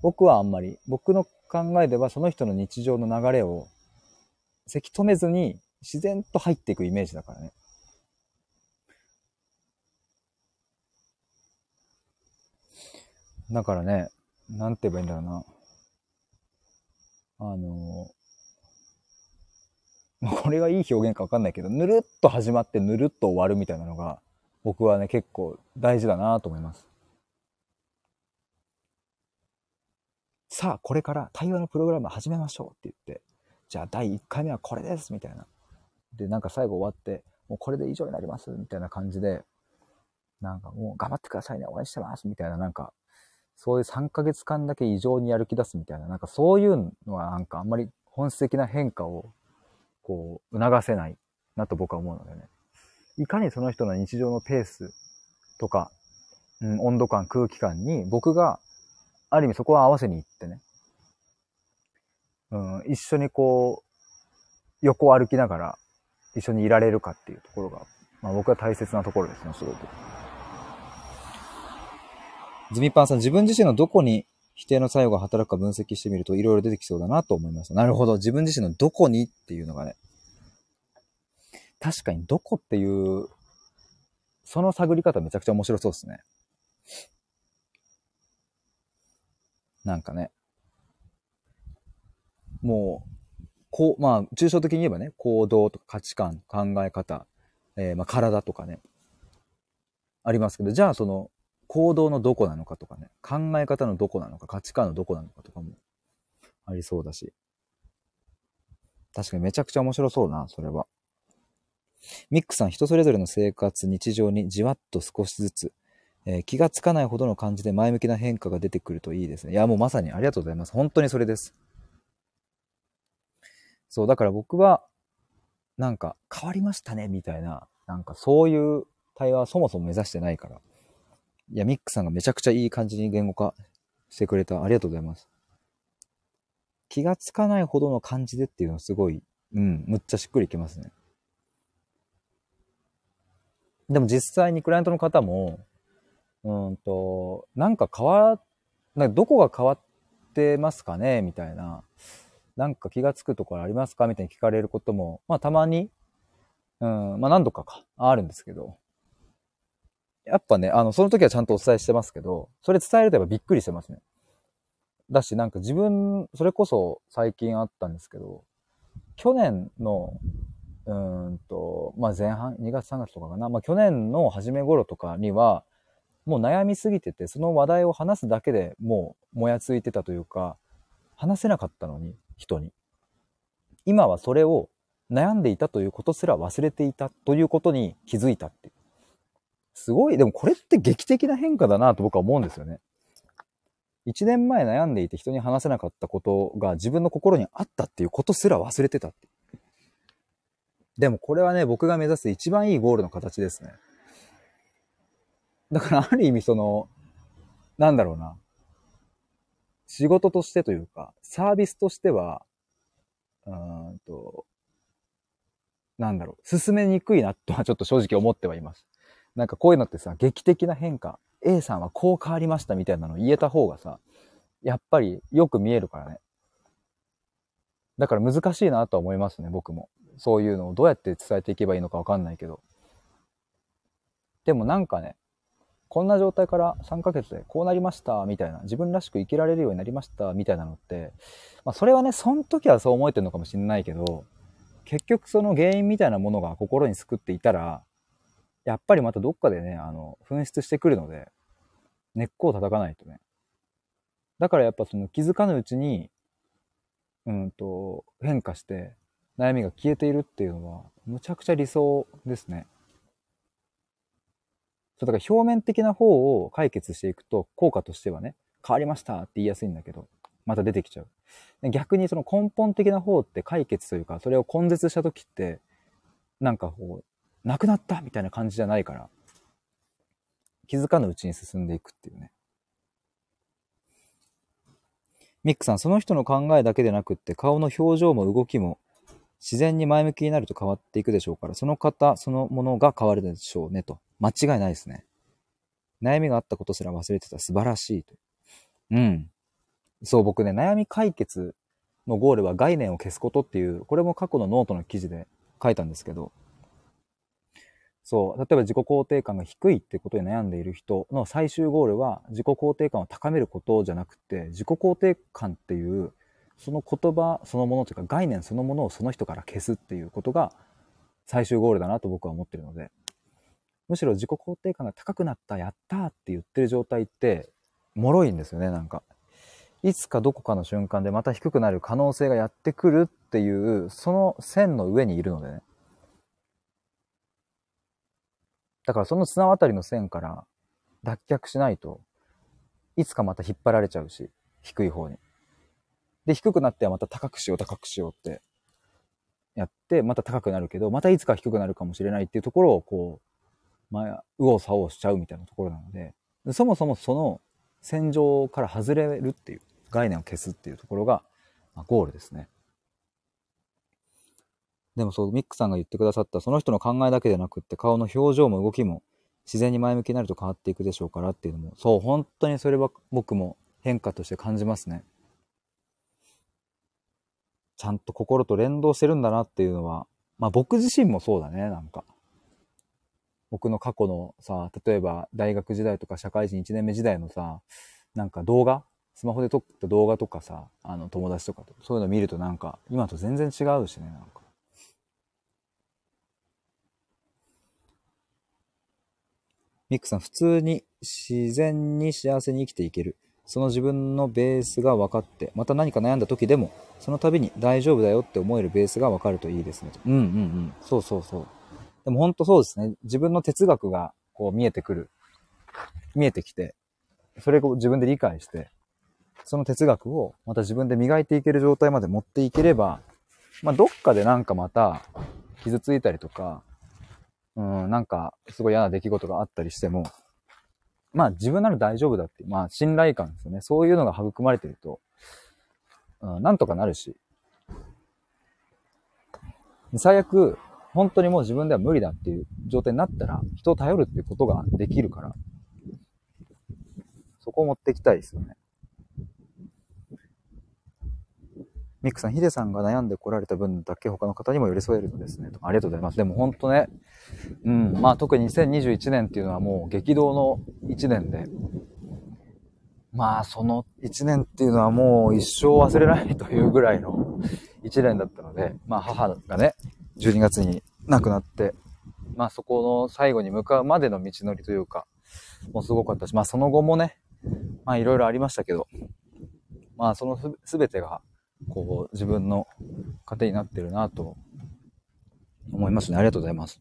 僕はあんまり、僕の考えではその人の日常の流れを、せき止めずに自然と入っていくイメージだからね。だからね、なんて言えばいいんだろうな。あの、これがいい表現かわかんないけど、ぬるっと始まってぬるっと終わるみたいなのが、僕はね、結構大事だなと思います。さあ、これから対話のプログラム始めましょうって言って、じゃあ第1回目はこれですみたいな。で、なんか最後終わって、もうこれで以上になりますみたいな感じで、なんかもう頑張ってくださいね、応援してますみたいな、なんか、そういう3ヶ月間だけ異常にやる気出すみたいな、なんかそういうのはなんかあんまり本質的な変化をこう促せないなと僕は思うのでね。いかにその人の日常のペースとか、うん、温度感、空気感に僕がある意味そこは合わせに行ってね。うん、一緒にこう、横を歩きながら一緒にいられるかっていうところが、まあ僕は大切なところですね、すごく。ズミパンさん、自分自身のどこに否定の作用が働くか分析してみるといろいろ出てきそうだなと思いました。なるほど。自分自身のどこにっていうのがね。確かにどこっていう、その探り方めちゃくちゃ面白そうですね。なんかね。もう、こう、まあ、抽象的に言えばね、行動とか価値観、考え方、えー、まあ、体とかね、ありますけど、じゃあその、行動のどこなのかとかね、考え方のどこなのか、価値観のどこなのかとかもありそうだし。確かにめちゃくちゃ面白そうな、それは。ミックさん、人それぞれの生活、日常にじわっと少しずつ、えー、気がつかないほどの感じで前向きな変化が出てくるといいですね。いや、もうまさにありがとうございます。本当にそれです。そう、だから僕は、なんか変わりましたね、みたいな、なんかそういう対話はそもそも目指してないから。いや、ミックさんがめちゃくちゃいい感じに言語化してくれた。ありがとうございます。気がつかないほどの感じでっていうのはすごい、うん、むっちゃしっくりきますね。でも実際にクライアントの方も、うんと、なんか変わ、なんかどこが変わってますかね？みたいな。なんか気がつくところありますか？みたいに聞かれることも、まあたまに、うん、まあ何度かか、あるんですけど。やっぱね、あの、その時はちゃんとお伝えしてますけど、それ伝えるとやっぱびっくりしてますね。だし、なんか自分、それこそ最近あったんですけど、去年の、うんと、まあ前半、2月3月とかかな、まあ去年の初め頃とかには、もう悩みすぎてて、その話題を話すだけでもうもやついてたというか、話せなかったのに、人に。今はそれを悩んでいたということすら忘れていたということに気づいたっていう。すごい、でもこれって劇的な変化だなと僕は思うんですよね。一年前悩んでいて人に話せなかったことが自分の心にあったっていうことすら忘れてたって。でもこれはね、僕が目指す一番いいゴールの形ですね。だからある意味その、なんだろうな。仕事としてというか、サービスとしては、うんと、なんだろう、進めにくいなとはちょっと正直思ってはいます。なんかこういうのってさ、劇的な変化、A さんはこう変わりましたみたいなのを言えた方がさ、やっぱりよく見えるからね。だから難しいなとは思いますね、僕も。そういうのをどうやって伝えていけばいいのかわかんないけど。でもなんかね、こんな状態から3ヶ月でこうなりました、みたいな、自分らしく生きられるようになりました、みたいなのって、まあそれはね、その時はそう思えてるのかもしれないけど、結局その原因みたいなものが心に救っていたら、やっぱりまたどっかでね、あの、噴出してくるので、根っこを叩かないとね。だからやっぱその気づかぬうちに、うんと、変化して悩みが消えているっていうのは、むちゃくちゃ理想ですね。だから表面的な方を解決していくと、効果としてはね、変わりましたって言いやすいんだけど、また出てきちゃう。逆にその根本的な方って解決というか、それを根絶した時って、なんかこう、なくなったみたいな感じじゃないから、気づかぬうちに進んでいくっていうね。ミックさん、その人の考えだけでなくって、顔の表情も動きも、自然に前向きになると変わっていくでしょうから、その方、そのものが変わるでしょうねと。間違いないですね。悩みがあったことすら忘れてた素晴らしいと。うん。そう、僕ね、悩み解決のゴールは概念を消すことっていう、これも過去のノートの記事で書いたんですけど、そう、例えば自己肯定感が低いってことに悩んでいる人の最終ゴールは自己肯定感を高めることじゃなくて、自己肯定感っていうその言葉そのものというか概念そのものをその人から消すっていうことが最終ゴールだなと僕は思ってるので、むしろ自己肯定感が高くなった、やったーって言ってる状態って、脆いんですよね、なんか。いつかどこかの瞬間でまた低くなる可能性がやってくるっていう、その線の上にいるのでね。だからその綱渡りの線から脱却しないといつかまた引っ張られちゃうし、低い方に。で、低くなってはまた高くしよう、高くしようってやって、また高くなるけど、またいつか低くなるかもしれないっていうところを、こう、まあ、右往左往しちゃうみたいなところなので、そもそもその戦場から外れるっていう概念を消すっていうところが、まあ、ゴールですね。でもそう、ミックさんが言ってくださったその人の考えだけでなくって顔の表情も動きも自然に前向きになると変わっていくでしょうからっていうのも、そう、本当にそれは僕も変化として感じますね。ちゃんと心と連動してるんだなっていうのは、まあ僕自身もそうだね、なんか。僕の過去のさ、例えば大学時代とか社会人1年目時代のさ、なんか動画スマホで撮った動画とかさ、あの友達とかと、そういうの見るとなんか、今と全然違うしね、なんか。ミックさん、普通に自然に幸せに生きていける。その自分のベースが分かって、また何か悩んだ時でも、その度に大丈夫だよって思えるベースが分かるといいですね。うんうんうん。そうそうそう。でも本当そうですね。自分の哲学がこう見えてくる。見えてきて、それを自分で理解して、その哲学をまた自分で磨いていける状態まで持っていければ、まあ、どっかでなんかまた傷ついたりとか、うん、なんかすごい嫌な出来事があったりしても、まあ自分なら大丈夫だっていう、まあ信頼感ですよね。そういうのが育まれてると、うん、なんとかなるし。最悪、本当にもう自分では無理だっていう状態になったら、人を頼るっていうことができるから。そこを持っていきたいですよね。ミックさん、ヒデさんが悩んでこられた分だけ他の方にも寄り添えるのですね。ありがとうございます。でも本当ね、うん、まあ特に2021年っていうのはもう激動の1年で、まあその1年っていうのはもう一生忘れないというぐらいの1年だったので、まあ母がね、12月に亡くなって、まあそこの最後に向かうまでの道のりというか、もうすごかったし、まあその後もね、まあいろいろありましたけど、まあそのすべてがこう、自分の糧になってるなと思いますね。ありがとうございます。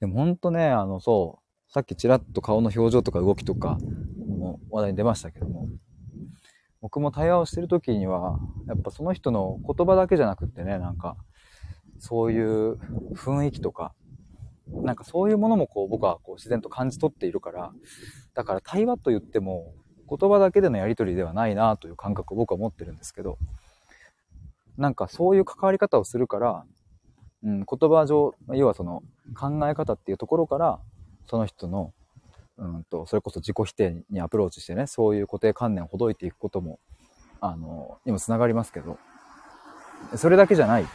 でも本当ね、あの、そう、さっきちらっと顔の表情とか動きとかも話題に出ましたけども、僕も対話をしてる時には、やっぱその人の言葉だけじゃなくってね、なんか、そういう雰囲気とか、なんかそういうものもこう僕はこう自然と感じ取っているから、だから対話と言っても、言葉だけでのやり取りではないなという感覚を僕は持ってるんですけど、なんかそういう関わり方をするから、うん、言葉上、要はその考え方っていうところから、その人の、うんと、それこそ自己否定にアプローチしてね、そういう固定観念をほどいていくことも、あの、にもつながりますけど、それだけじゃない。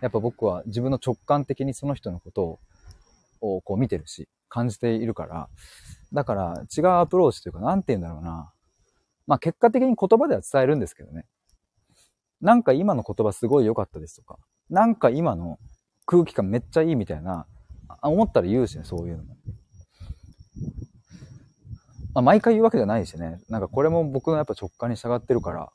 やっぱ僕は自分の直感的にその人のことをこう見てるし、感じているから、だから違うアプローチというか、なんて言うんだろうな。まあ結果的に言葉では伝えるんですけどね。なんか今の言葉すごい良かったですとか、なんか今の空気感めっちゃいいみたいな、思ったら言うしね、そういうのも。まあ、毎回言うわけじゃないしね。なんかこれも僕のやっぱ直感に従ってるから、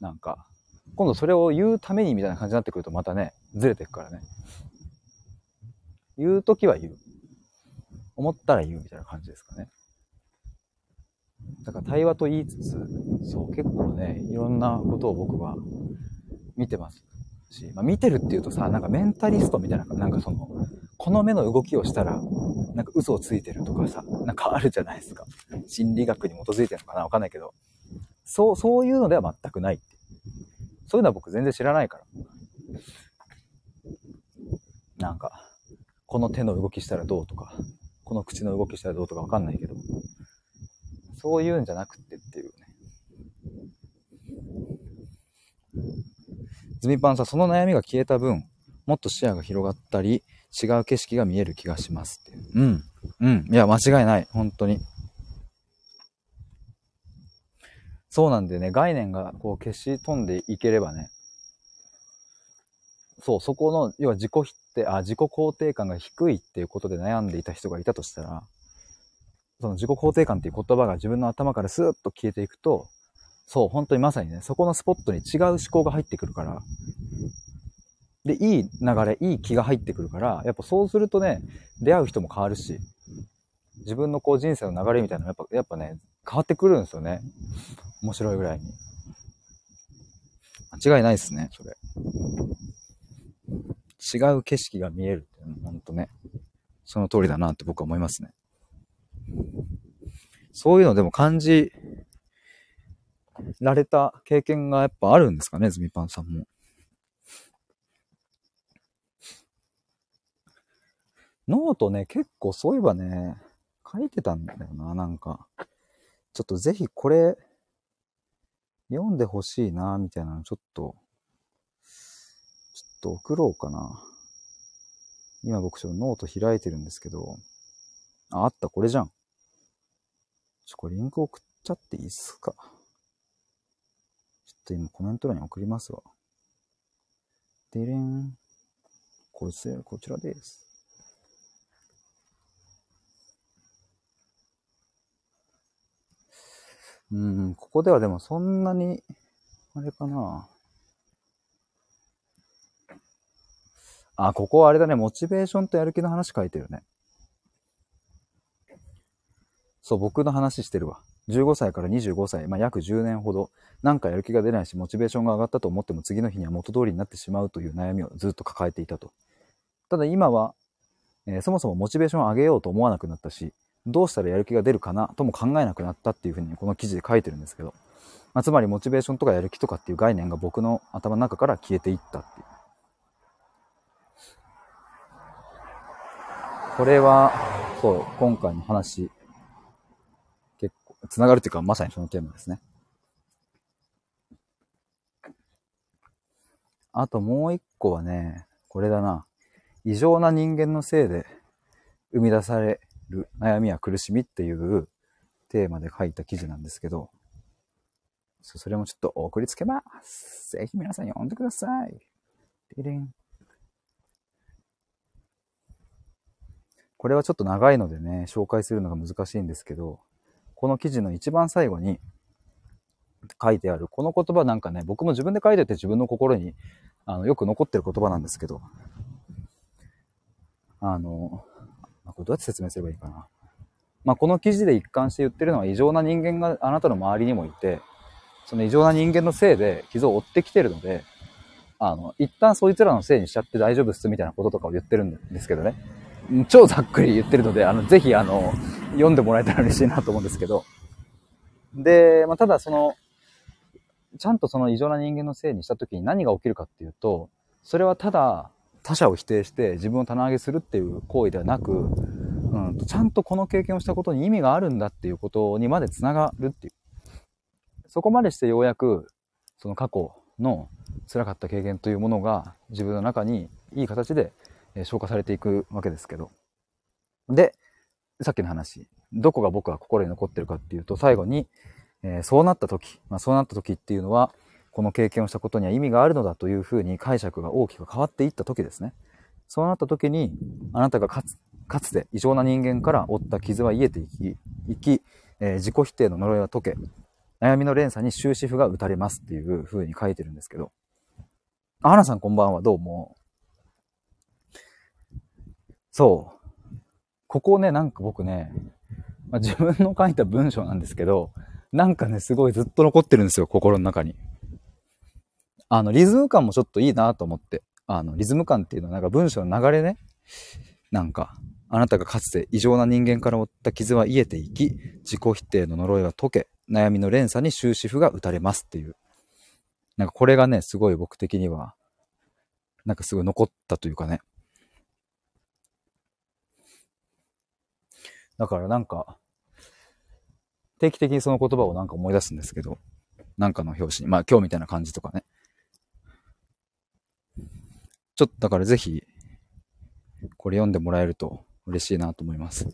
なんか、今度それを言うためにみたいな感じになってくるとまたね、ずれてくからね。言うときは言う。思ったら言うみたいな感じですかね。だから対話と言いつつ、そう、結構ね、いろんなことを僕は見てますし、まあ、見てるっていうとさ、なんかメンタリストみたいな、なんかその、この目の動きをしたら、なんか嘘をついてるとかさ、なんかあるじゃないですか。心理学に基づいてるのかなわかんないけど、そう、そういうのでは全くないって。そういうのは僕全然知らないから。なんか、この手の動きしたらどうとか、この口の動きしたらどうとかわかんないけど、そういうんじゃなくてっていうね。ズミパンさん、その悩みが消えた分、もっと視野が広がったり、違う景色が見える気がしますっていう。うん。うん。いや、間違いない。本当に。そうなんでね、概念がこう消し飛んでいければね、そう、そこの、要は自己否定、あ、自己肯定感が低いっていうことで悩んでいた人がいたとしたら、その自己肯定感っていう言葉が自分の頭からスーッと消えていくと、そう、本当にまさにね、そこのスポットに違う思考が入ってくるから、で、いい流れ、いい気が入ってくるから、やっぱそうするとね、出会う人も変わるし、自分のこう人生の流れみたいなのやっぱ、やっぱね、変わってくるんですよね。面白いぐらいに。間違いないですね、それ。違う景色が見えるっていうのは、ほんとね、その通りだなって僕は思いますね。そういうのでも感じられた経験がやっぱあるんですかね、ズミパンさんも。ノートね、結構そういえばね、書いてたんだよな、なんか。ちょっとぜひこれ、読んでほしいな、みたいなのちょっと、ちょっと送ろうかな。今僕ちょっとノート開いてるんですけど、あ、あった、これじゃん。ちょ、これリンク送っちゃっていいっすか？と今コメント欄に送りますわ。でれん。こちら、こちらです。うん、ここではでもそんなに、あれかな。あ、ここはあれだね、モチベーションとやる気の話書いてるね。そう、僕の話してるわ。15歳から25歳、まあ、約10年ほど、なんかやる気が出ないし、モチベーションが上がったと思っても次の日には元通りになってしまうという悩みをずっと抱えていたと。ただ今は、えー、そもそもモチベーションを上げようと思わなくなったし、どうしたらやる気が出るかなとも考えなくなったっていうふうにこの記事で書いてるんですけど、まあ、つまりモチベーションとかやる気とかっていう概念が僕の頭の中から消えていったっていう。これは、そう、今回の話つながるっていうか、まさにそのテーマですね。あともう一個はね、これだな。異常な人間のせいで生み出される悩みや苦しみっていうテーマで書いた記事なんですけど、それもちょっと送りつけます。ぜひ皆さん読んでください。リリン。これはちょっと長いのでね、紹介するのが難しいんですけど、この記事の一番最後に書いてある、この言葉なんかね、僕も自分で書いてて自分の心にあのよく残ってる言葉なんですけど、あの、これどうやって説明すればいいかな。まあ、この記事で一貫して言ってるのは異常な人間があなたの周りにもいて、その異常な人間のせいで傷を負ってきてるので、あの、一旦そいつらのせいにしちゃって大丈夫っすみたいなこととかを言ってるんですけどね。超ざっくり言ってるので、あの、ぜひあの、読んでもらえたら嬉しいなと思うんですけど。で、まあ、ただその、ちゃんとその異常な人間のせいにした時に何が起きるかっていうと、それはただ他者を否定して自分を棚上げするっていう行為ではなく、うん、ちゃんとこの経験をしたことに意味があるんだっていうことにまで繋がるっていう。そこまでしてようやく、その過去の辛かった経験というものが自分の中にいい形で消化されていくわけですけど。で、さっきの話、どこが僕は心に残ってるかっていうと、最後に、えー、そうなった時、まあ、そうなった時っていうのは、この経験をしたことには意味があるのだというふうに解釈が大きく変わっていった時ですね。そうなった時に、あなたがかつかつて異常な人間から負った傷は癒えていき、いきえー、自己否定の呪いは解け、悩みの連鎖に終止符が打たれますっていう風に書いてるんですけど。あ、花さんこんばんは、どうも。そう。ここね、なんか僕ね、まあ、自分の書いた文章なんですけど、なんかね、すごいずっと残ってるんですよ、心の中に。あの、リズム感もちょっといいなと思って。あの、リズム感っていうのはなんか文章の流れね。なんか、あなたがかつて異常な人間から負った傷は癒えていき、自己否定の呪いは解け、悩みの連鎖に終止符が打たれますっていう。なんかこれがね、すごい僕的には、なんかすごい残ったというかね。だからなんか、定期的にその言葉をなんか思い出すんですけど、なんかの表紙に、まあ今日みたいな感じとかね。ちょっとだからぜひ、これ読んでもらえると嬉しいなと思います。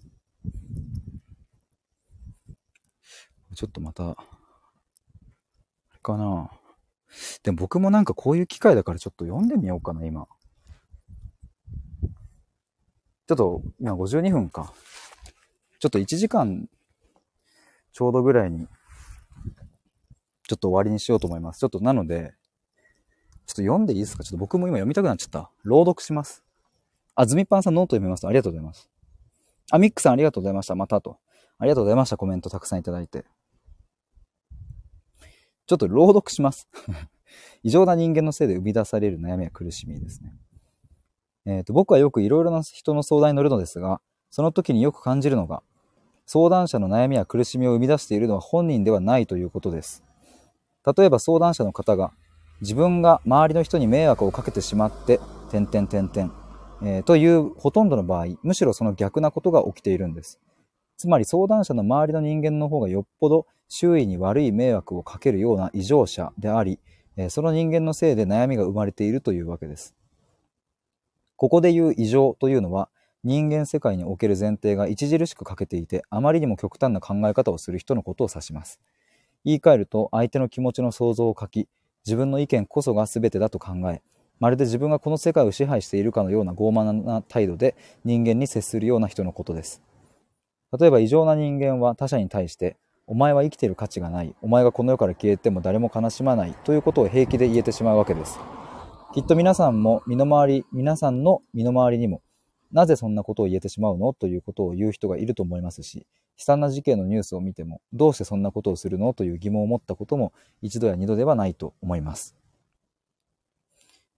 ちょっとまた、あれかな。でも僕もなんかこういう機会だからちょっと読んでみようかな、今。ちょっと、今52分か。ちょっと1時間ちょうどぐらいに、ちょっと終わりにしようと思います。ちょっとなので、ちょっと読んでいいですか？ちょっと僕も今読みたくなっちゃった。朗読します。あ、ズミパンさんノート読みます。ありがとうございます。あ、ミックさんありがとうございました。またと。ありがとうございました。コメントたくさんいただいて。ちょっと朗読します。異常な人間のせいで生み出される悩みや苦しみですね。えっ、ー、と、僕はよくいろいろな人の相談に乗るのですが、その時によく感じるのが、相談者の悩みや苦しみを生み出しているのは本人ではないということです。例えば相談者の方が、自分が周りの人に迷惑をかけてしまって、点々点々、え、というほとんどの場合、むしろその逆なことが起きているんです。つまり相談者の周りの人間の方がよっぽど周囲に悪い迷惑をかけるような異常者であり、その人間のせいで悩みが生まれているというわけです。ここで言う異常というのは、人間世界における前提が著しく欠けていて、あまりにも極端な考え方をする人のことを指します。言い換えると、相手の気持ちの想像を書き、自分の意見こそが全てだと考え、まるで自分がこの世界を支配しているかのような傲慢な態度で人間に接するような人のことです。例えば異常な人間は他者に対して、お前は生きている価値がない、お前がこの世から消えても誰も悲しまないということを平気で言えてしまうわけです。きっと皆さんも身の回り、皆さんの身の回りにも、なぜそんなことを言えてしまうの？ということを言う人がいると思いますし、悲惨な事件のニュースを見ても、どうしてそんなことをするの？という疑問を持ったことも一度や二度ではないと思います。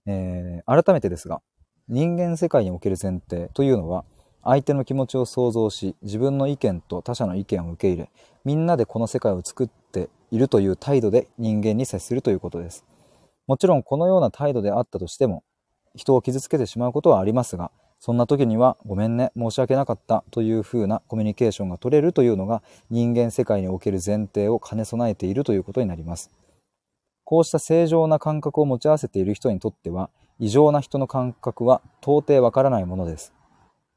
えー、改めてですが、人間世界における前提というのは、相手の気持ちを想像し、自分の意見と他者の意見を受け入れ、みんなでこの世界を作っているという態度で人間に接するということです。もちろんこのような態度であったとしても、人を傷つけてしまうことはありますが、そんな時には、ごめんね、申し訳なかったという風なコミュニケーションが取れるというのが人間世界における前提を兼ね備えているということになります。こうした正常な感覚を持ち合わせている人にとっては、異常な人の感覚は到底わからないものです。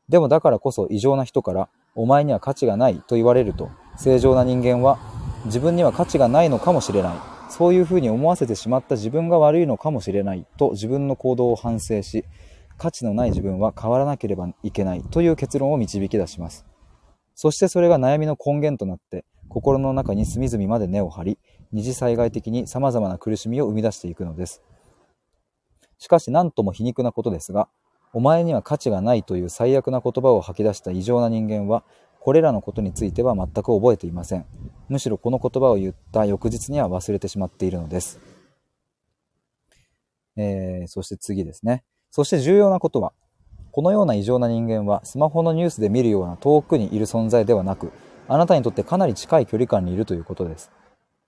でもだからこそ異常な人から、お前には価値がないと言われると、正常な人間は自分には価値がないのかもしれない。そういうふうに思わせてしまった自分が悪いのかもしれないと自分の行動を反省し、価値のない自分は変わらなければいけないという結論を導き出します。そしてそれが悩みの根源となって、心の中に隅々まで根を張り、二次災害的に様々な苦しみを生み出していくのです。しかし何とも皮肉なことですが、お前には価値がないという最悪な言葉を吐き出した異常な人間は、これらのことについては全く覚えていません。むしろこの言葉を言った翌日には忘れてしまっているのです。えー、そして次ですね。そして重要なことは、このような異常な人間はスマホのニュースで見るような遠くにいる存在ではなく、あなたにとってかなり近い距離感にいるということです。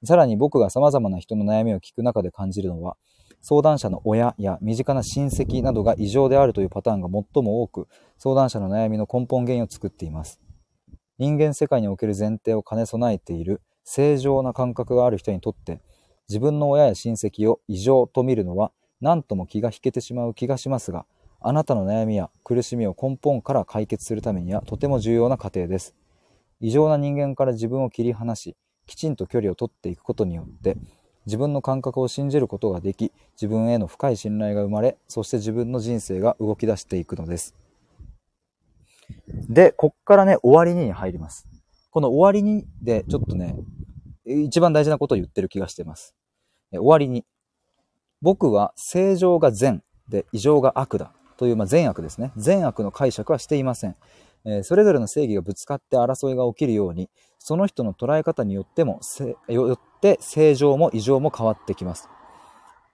さらに僕が様々な人の悩みを聞く中で感じるのは、相談者の親や身近な親戚などが異常であるというパターンが最も多く、相談者の悩みの根本原因を作っています。人間世界における前提を兼ね備えている正常な感覚がある人にとって、自分の親や親戚を異常と見るのは何とも気が引けてしまう気がしますが、あなたの悩みや苦しみを根本から解決するためにはとても重要な過程です。異常な人間から自分を切り離し、きちんと距離を取っていくことによって、自分の感覚を信じることができ、自分への深い信頼が生まれ、そして自分の人生が動き出していくのです。で、こっからね、終わりに入ります。この終わりにで、ちょっとね、一番大事なことを言ってる気がしてます。終わりに。僕は正常が善で異常が悪だという、まあ、善悪ですね。善悪の解釈はしていません。えー、それぞれの正義がぶつかって争いが起きるように、その人の捉え方によっても、よって正常も異常も変わってきます。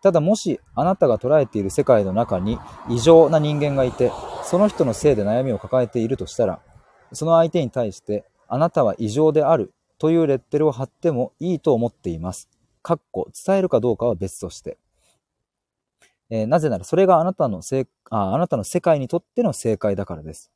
ただもしあなたが捉えている世界の中に異常な人間がいて、その人のせいで悩みを抱えているとしたら、その相手に対してあなたは異常であるというレッテルを貼ってもいいと思っています。かっこ伝えるかどうかは別として。えー、なぜならそれがあなたのせああなたの世界にとっての正解だからです。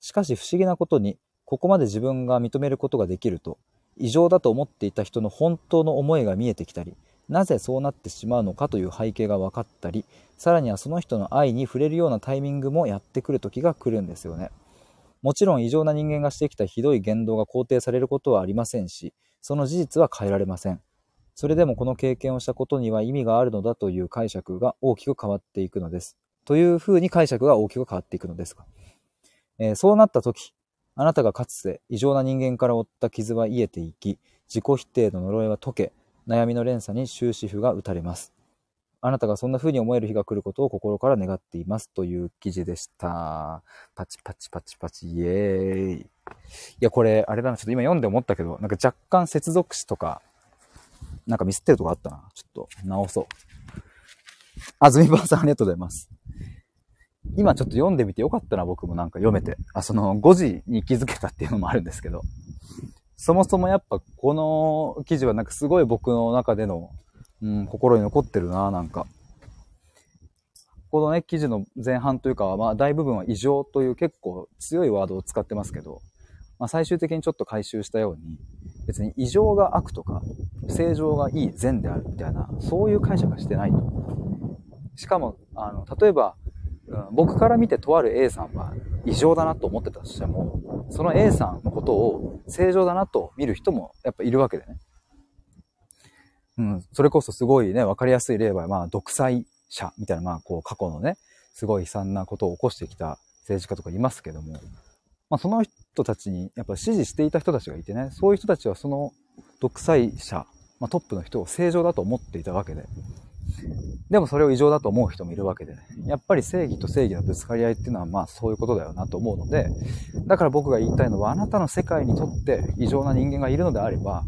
しかし不思議なことに、ここまで自分が認めることができると、異常だと思っていた人の本当の思いが見えてきたり、なぜそうなってしまうのかという背景が分かったり、さらにはその人の愛に触れるようなタイミングもやってくる時が来るんですよね。もちろん異常な人間がしてきたひどい言動が肯定されることはありませんし、その事実は変えられません。それでもこの経験をしたことには意味があるのだという解釈が大きく変わっていくのです。というふうに解釈が大きく変わっていくのですが。えー、そうなった時、あなたがかつて異常な人間から負った傷は癒えていき、自己否定の呪いは解け、悩みの連鎖に終止符が打たれます。あなたがそんな風に思える日が来ることを心から願っていますという記事でした。パチパチパチパチイエーイ。いや、これ、あれだな、ちょっと今読んで思ったけど、なんか若干接続詞とか、なんかミスってるとこあったな。ちょっと直そう。あずみばあさんありがとうございます。今ちょっと読んでみてよかったな、僕もなんか読めて。あ、その5時に気づけたっていうのもあるんですけど。そもそもやっぱこの記事はなんかすごい僕の中での、うん、心に残ってるな、なんか。このね、記事の前半というか、まあ大部分は異常という結構強いワードを使ってますけど、まあ最終的にちょっと回収したように、別に異常が悪とか、正常がいい善であるみたいな、そういう解釈はしてないと。しかも、あの、例えば、僕から見てとある A さんは異常だなと思ってたとしても、その A さんのことを正常だなと見る人もやっぱいるわけでね。うん、それこそすごいね、わかりやすい例は、まあ、独裁者みたいな、まあ、こう、過去のね、すごい悲惨なことを起こしてきた政治家とかいますけども、まあ、その人人たちにやっぱ支持していた人たちがいてね、そういう人たちはその独裁者、まあ、トップの人を正常だと思っていたわけで、でもそれを異常だと思う人もいるわけで、ね、やっぱり正義と正義のぶつかり合いっていうのはまあそういうことだよなと思うので、だから僕が言いたいのはあなたの世界にとって異常な人間がいるのであれば、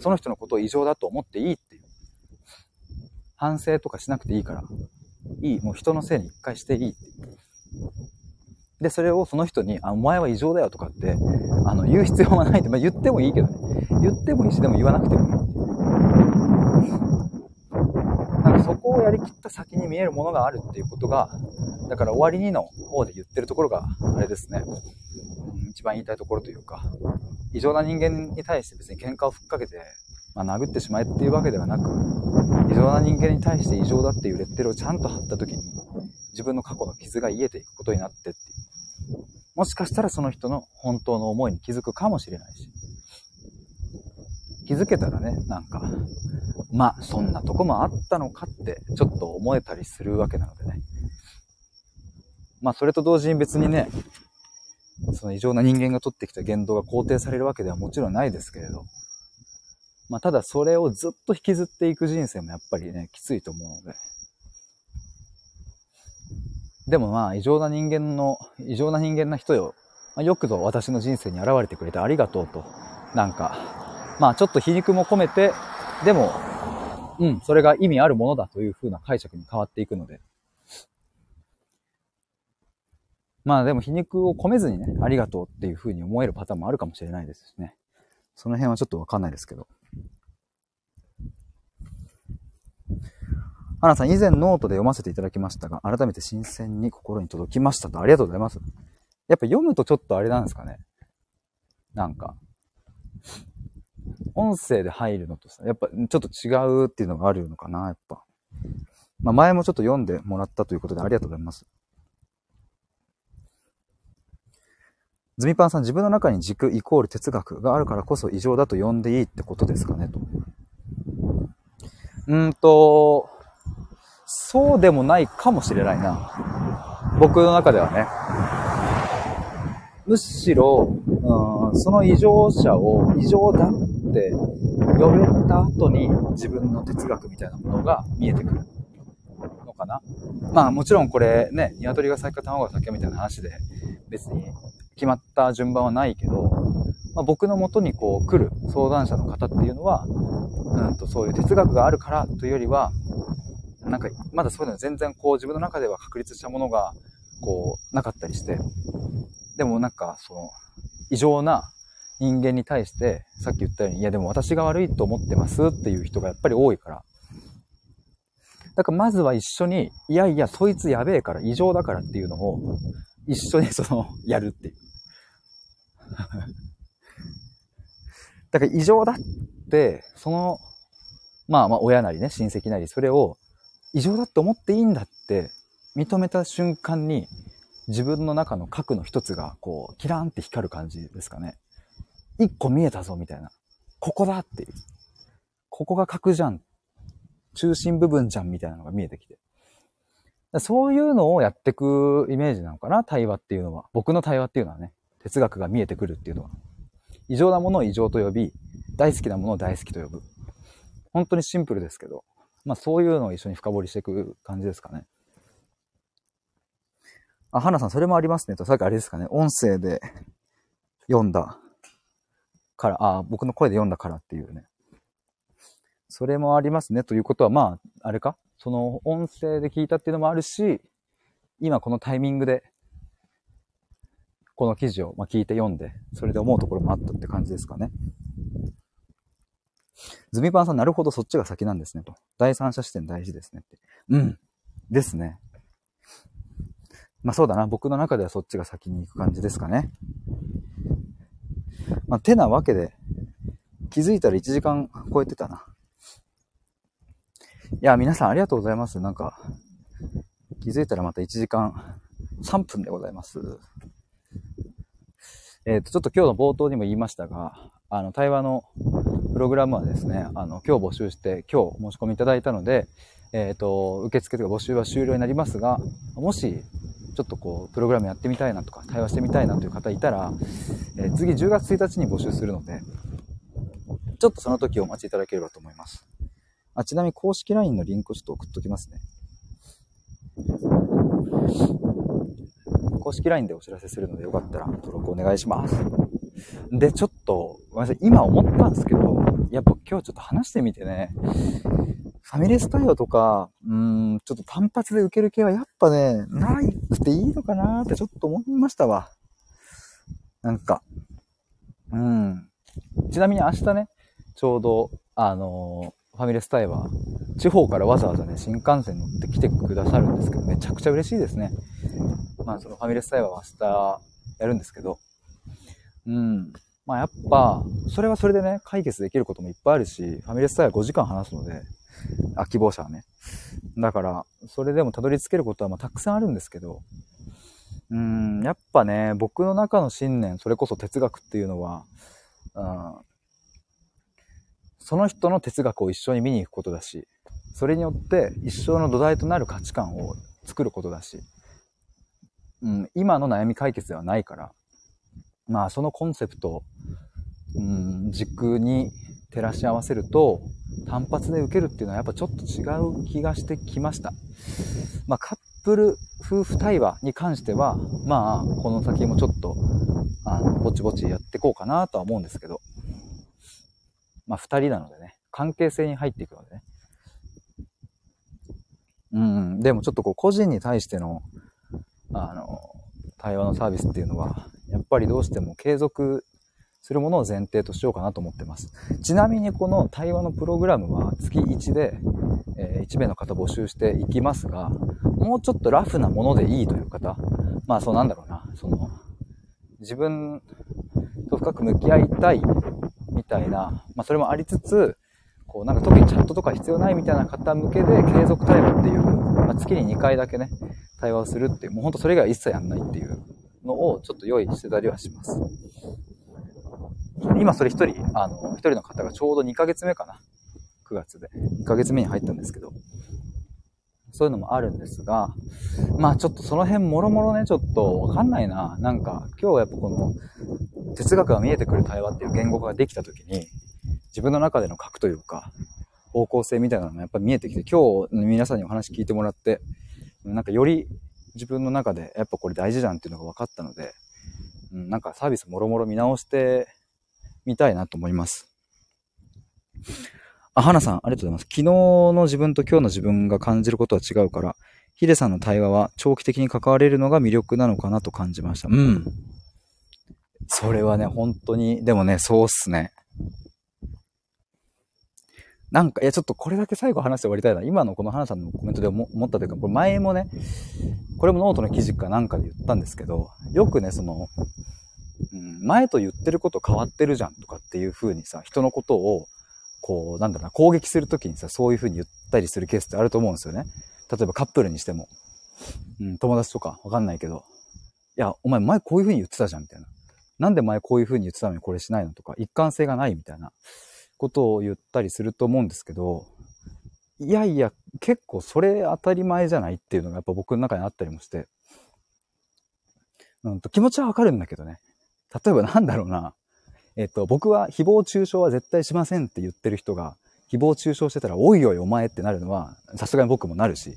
その人のことを異常だと思っていいっていう。反省とかしなくていいから、いい、もう人のせいに一回していいっていう。で、それをその人に、あ、お前は異常だよとかって、あの、言う必要はないって、まあ言ってもいいけどね。言ってもいいし、でも言わなくてもいい。なんかそこをやりきった先に見えるものがあるっていうことが、だから終わりにの方で言ってるところが、あれですね、一番言いたいところというか、異常な人間に対して別に喧嘩をふっかけて、まあ、殴ってしまえっていうわけではなく、異常な人間に対して異常だっていうレッテルをちゃんと貼った時に、自分の過去の傷が癒えていくことになってっていう。もしかしたらその人の本当の思いに気づくかもしれないし。気づけたらね、なんか、まあ、そんなとこもあったのかって、ちょっと思えたりするわけなのでね。まあ、それと同時に別にね、その異常な人間が取ってきた言動が肯定されるわけではもちろんないですけれど、まあ、ただそれをずっと引きずっていく人生もやっぱりね、きついと思うので。でもまあ、異常な人間の、異常な人間な人よ、ま、よくぞ私の人生に現れてくれてありがとうと、なんか、まあちょっと皮肉も込めて、でも、うん、それが意味あるものだという風な解釈に変わっていくので。まあでも皮肉を込めずにね、ありがとうっていう風に思えるパターンもあるかもしれないですしね。その辺はちょっとわかんないですけど。ハナさん、以前ノートで読ませていただきましたが、改めて新鮮に心に届きましたと。ありがとうございます。やっぱ読むとちょっとあれなんですかね。なんか、音声で入るのとさ、やっぱちょっと違うっていうのがあるのかな、やっぱ。まあ、前もちょっと読んでもらったということでありがとうございます。ズミパンさん、自分の中に軸イコール哲学があるからこそ異常だと呼んでいいってことですかね、と。うんと、そうでもないかもしれないな。僕の中ではね。むしろ、うん、その異常者を異常だって呼べた後に自分の哲学みたいなものが見えてくるのかな。まあもちろんこれね、鶏が先か卵が先かみたいな話で別に決まった順番はないけど、まあ、僕のもとにこう来る相談者の方っていうのは、うんとそういう哲学があるからというよりは、なんか、まだそういうの全然こう自分の中では確立したものが、こう、なかったりして、でもなんか、その、異常な人間に対して、さっき言ったように、いやでも私が悪いと思ってますっていう人がやっぱり多いから。だからまずは一緒に、いやいや、そいつやべえから、異常だからっていうのを、一緒にその、やるっていう。だから異常だって、その、まあまあ親なりね、親戚なり、それを異常だって思っていいんだって認めた瞬間に自分の中の核の一つがこうキラーンって光る感じですかね。一個見えたぞみたいな。ここだっていう。ここが核じゃん。中心部分じゃんみたいなのが見えてきて。そういうのをやってくイメージなのかな対話っていうのは。僕の対話っていうのはね。哲学が見えてくるっていうのは。異常なものを異常と呼び、大好きなものを大好きと呼ぶ。本当にシンプルですけど、まあそういうのを一緒に深掘りしていく感じですかね。あ、花さん、それもありますねと、さっきあれですかね、音声で読んだから、あ、僕の声で読んだからっていうね。それもありますねということは、まあ、あれか？その音声で聞いたっていうのもあるし、今このタイミングで、この記事をま聞いて読んで、それで思うところもあったって感じですかね。ズミパンさん、なるほど、そっちが先なんですね、と。第三者視点大事ですねって。うん。ですね。まあそうだな、僕の中ではそっちが先に行く感じですかね。まあ、てなわけで、気づいたら1時間超えてたな。いや、皆さんありがとうございます。なんか、気づいたらまた1時間3分でございます。えっ、ー、と、ちょっと今日の冒頭にも言いましたが、あの、対話のプログラムはですね、あの、今日募集して、今日申し込みいただいたので、えっ、ー、と、受付とか募集は終了になりますが、もし、ちょっとこう、プログラムやってみたいなとか、対話してみたいなという方いたら、えー、次10月1日に募集するので、ちょっとその時お待ちいただければと思います。あ、ちなみに公式 LINE のリンクちょっと送っときますね。公式 LINE でお知らせするのでよかったら登録お願いします。で、ちょっと、ごめんなさい、今思ったんですけど、やっぱ今日ちょっと話してみてね、ファミレス対応とか、うん、ちょっと単発で受ける系はやっぱね、ないくていいのかなってちょっと思いましたわ。なんか、うん。ちなみに明日ね、ちょうど、あのファミレス対話地方からわざわざね、新幹線乗って来てくださるんですけど、めちゃくちゃ嬉しいですね。まあ、そのファミレス対話は明日やるんですけど、うん。まあ、やっぱ、それはそれでね、解決できることもいっぱいあるし、ファミレス対話5時間話すので、あ、希望者はね。だから、それでもたどり着けることはまたくさんあるんですけど、うん、やっぱね、僕の中の信念、それこそ哲学っていうのは、うん、その人の哲学を一緒に見に行くことだし、それによって一生の土台となる価値観を作ることだし、うん、今の悩み解決ではないから、まあそのコンセプト、うん、軸に照らし合わせると、単発で受けるっていうのはやっぱちょっと違う気がしてきました。まあカップル夫婦対話に関しては、まあこの先もちょっと、あの、ぼちぼちやっていこうかなとは思うんですけど、まあ二人なのでね、関係性に入っていくのでね。うん、でもちょっとこう個人に対しての、あの、対話のサービスっていうのは、やっぱりどうしても継続するものを前提としようかなと思ってます。ちなみにこの対話のプログラムは月1で、え、1名の方募集していきますが、もうちょっとラフなものでいいという方、まあそうなんだろうな、その、自分と深く向き合いたいみたいな、まあそれもありつつ、こうなんか特にチャットとか必要ないみたいな方向けで継続対話っていう、まあ、月に2回だけね、対話をするっていう、もうほんとそれ以外一切やんないっていうのをちょっと用意してたりはします。今それ一人、あの、一人の方がちょうど2ヶ月目かな。9月で。2ヶ月目に入ったんですけど。そういうのもあるんですが、まあちょっとその辺もろもろね、ちょっとわかんないな。なんか今日やっぱこの哲学が見えてくる対話っていう言語ができた時に、自分の中での核というか、方向性みたいなのがやっぱ見えてきて、今日皆さんにお話聞いてもらって、なんかより自分の中でやっぱこれ大事じゃんっていうのが分かったので、うん、なんかサービスもろもろ見直してみたいなと思います。あ、花さん、ありがとうございます。昨日の自分と今日の自分が感じることは違うから、ヒデさんの対話は長期的に関われるのが魅力なのかなと感じました。うん。それはね、本当に、でもね、そうっすね。なんか、いや、ちょっとこれだけ最後話して終わりたいな。今のこの花さんのコメントで思ったというか、これ前もね、これもノートの記事かなんかで言ったんですけど、よくね、その、うん、前と言ってること変わってるじゃんとかっていう風にさ、人のことを、こう、なんだろうな、攻撃するときにさ、そういう風に言ったりするケースってあると思うんですよね。例えばカップルにしても、うん、友達とかわかんないけど、いや、お前前こういう風に言ってたじゃんみたいな。なんで前こういう風に言ってたのにこれしないのとか、一貫性がないみたいな。ことを言ったりすると思うんですけど、いやいや、結構それ当たり前じゃないっていうのがやっぱ僕の中にあったりもして、うんと気持ちはわかるんだけどね。例えばなんだろうな。えっと、僕は誹謗中傷は絶対しませんって言ってる人が、誹謗中傷してたら、おいおいお前ってなるのは、さすがに僕もなるし、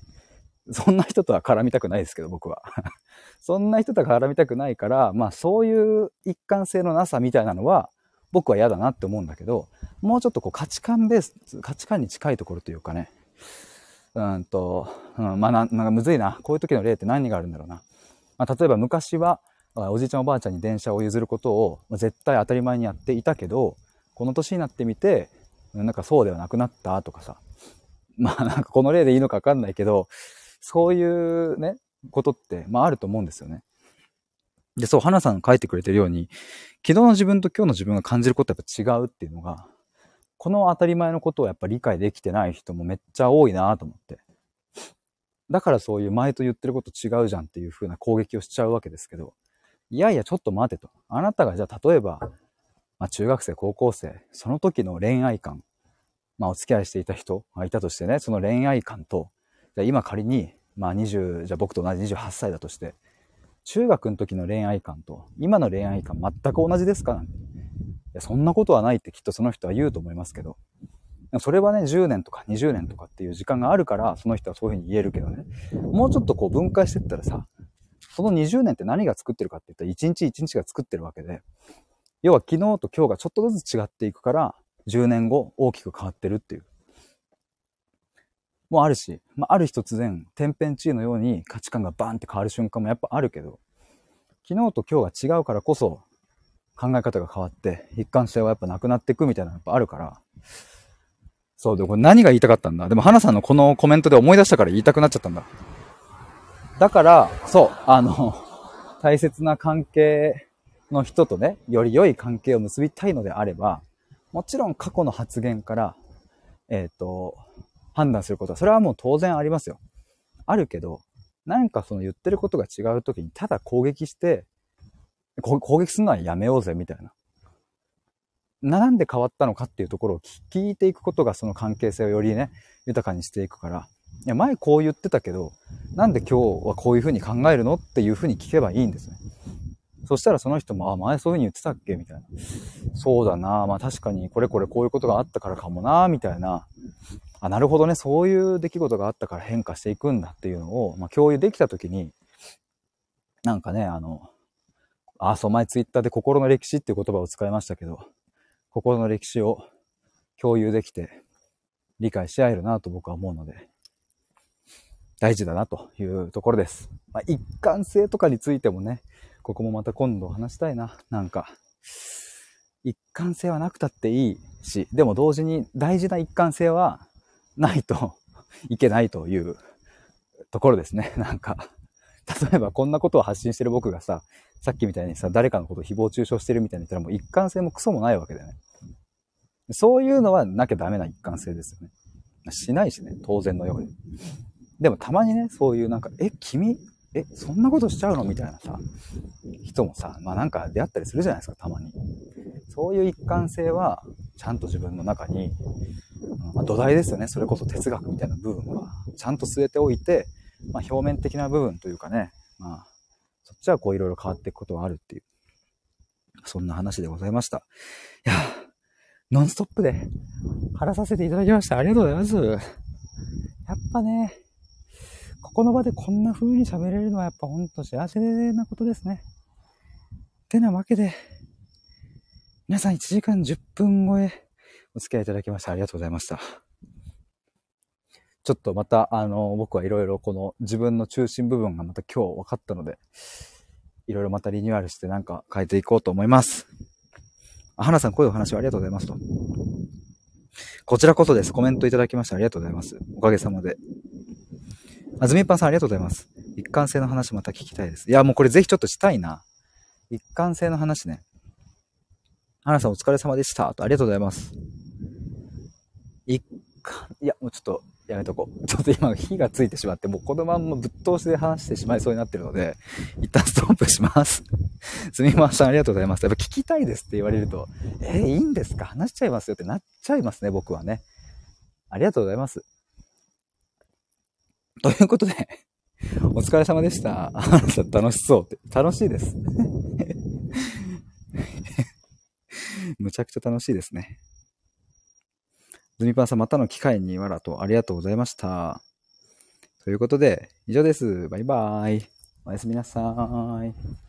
そんな人とは絡みたくないですけど、僕は。そんな人とは絡みたくないから、まあそういう一貫性のなさみたいなのは、僕は嫌だなって思うんだけど、もうちょっとこう価値観ベース、価値観に近いところというかね、うんと、うん、まあな、なんかむずいな。こういう時の例って何があるんだろうな。まあ、例えば昔は、おじいちゃんおばあちゃんに電車を譲ることを絶対当たり前にやっていたけど、この年になってみて、なんかそうではなくなったとかさ。まあなんかこの例でいいのかわかんないけど、そういうね、ことって、まああると思うんですよね。で、そう、花さん書いてくれてるように、昨日の自分と今日の自分が感じることやっぱ違うっていうのが、この当たり前のことをやっぱ理解できてない人もめっちゃ多いなと思って。だからそういう前と言ってること違うじゃんっていう風な攻撃をしちゃうわけですけど、いやいやちょっと待てと。あなたがじゃあ例えば、まあ中学生、高校生、その時の恋愛観、まあお付き合いしていた人がいたとしてね、その恋愛観と、じゃ今仮に、まあ20、じゃあ僕と同じ28歳だとして、中学の時の恋愛観と今の恋愛観全く同じですかなんて。や、そんなことはないってきっとその人は言うと思いますけど、それはね、10年とか20年とかっていう時間があるから、その人はそういうふうに言えるけどね、もうちょっとこう分解してったらさ、その20年って何が作ってるかって言ったら、1日1日が作ってるわけで、要は昨日と今日がちょっとずつ違っていくから、10年後大きく変わってるっていう。もあるし、まあ、ある日突然、天変地異のように価値観がバーンって変わる瞬間もやっぱあるけど、昨日と今日が違うからこそ、考え方が変わって、一貫性はやっぱなくなっていくみたいなのやっぱあるから、そう、で、これ何が言いたかったんだ？でも、花さんのこのコメントで思い出したから言いたくなっちゃったんだ。だから、そう、あの、大切な関係の人とね、より良い関係を結びたいのであれば、もちろん過去の発言から、えっ、ー、と、判断することは、それはもう当然ありますよ。あるけど、なんかその言ってることが違う時に、ただ攻撃して、攻撃するのはやめようぜ、みたいな。なんで変わったのかっていうところを聞いていくことがその関係性をよりね、豊かにしていくから、いや、前こう言ってたけど、なんで今日はこういうふうに考えるのっていうふうに聞けばいいんですね。そしたらその人も、あ、前そういうふうに言ってたっけ？みたいな。そうだなまあ確かにこれこれこういうことがあったからかもなみたいな。あ、なるほどね、そういう出来事があったから変化していくんだっていうのを、まあ、共有できたときに、なんかね、あの、あ、そう、前ツイッターで心の歴史っていう言葉を使いましたけど、心の歴史を共有できて、理解し合えるなと僕は思うので、大事だなというところです。まあ、一貫性とかについてもね、ここもまた今度話したいな。なんか、一貫性はなくたっていいし、でも同時に大事な一貫性はないと いけないというところですね。なんか、例えばこんなことを発信してる僕がさ、さっきみたいにさ、誰かのことを誹謗中傷してるみたいに言ったらもう一貫性もクソもないわけだよね。そういうのはなきゃダメな一貫性ですよね。しないしね、当然のように。でもたまにね、そういうなんか、え、君、え、そんなことしちゃうの？みたいなさ、人もさ、まあなんか出会ったりするじゃないですか、たまに。そういう一貫性は、ちゃんと自分の中に、まあ、土台ですよね。それこそ哲学みたいな部分は、ちゃんと据えておいて、まあ表面的な部分というかね、まあ、そっちはこういろいろ変わっていくことはあるっていう、そんな話でございました。いや、ノンストップで話させていただきました。ありがとうございます。やっぱね、ここの場でこんな風に喋れるのはやっぱほんと幸せなことですね。てなわけで、皆さん1時間10分超えお付き合いいただきましてありがとうございました。ちょっとまた、あの、僕はいろいろこの自分の中心部分がまた今日分かったので、いろいろまたリニューアルしてなんか変えていこうと思います。あ、花さん、こういうお話をありがとうございますと。こちらこそです。コメントいただきましてありがとうございます。おかげさまで。あずみぱんさんありがとうございます。一貫性の話また聞きたいです。いや、もうこれぜひちょっとしたいな。一貫性の話ね。花さんお疲れ様でした。とありがとうございます。一貫、いや、もうちょっとやめとこう。ちょっと今火がついてしまって、もうこのまんまぶっ通しで話してしまいそうになってるので、一旦ストップします。すみません、ありがとうございます。やっぱ聞きたいですって言われると、えー、いいんですか？話しちゃいますよってなっちゃいますね、僕はね。ありがとうございます。ということで、お疲れ様でした。楽しそうって。楽しいです。むちゃくちゃ楽しいですね。ズミパンさん、またの機会にわらとありがとうございました。ということで、以上です。バイバーイ。おやすみなさーい。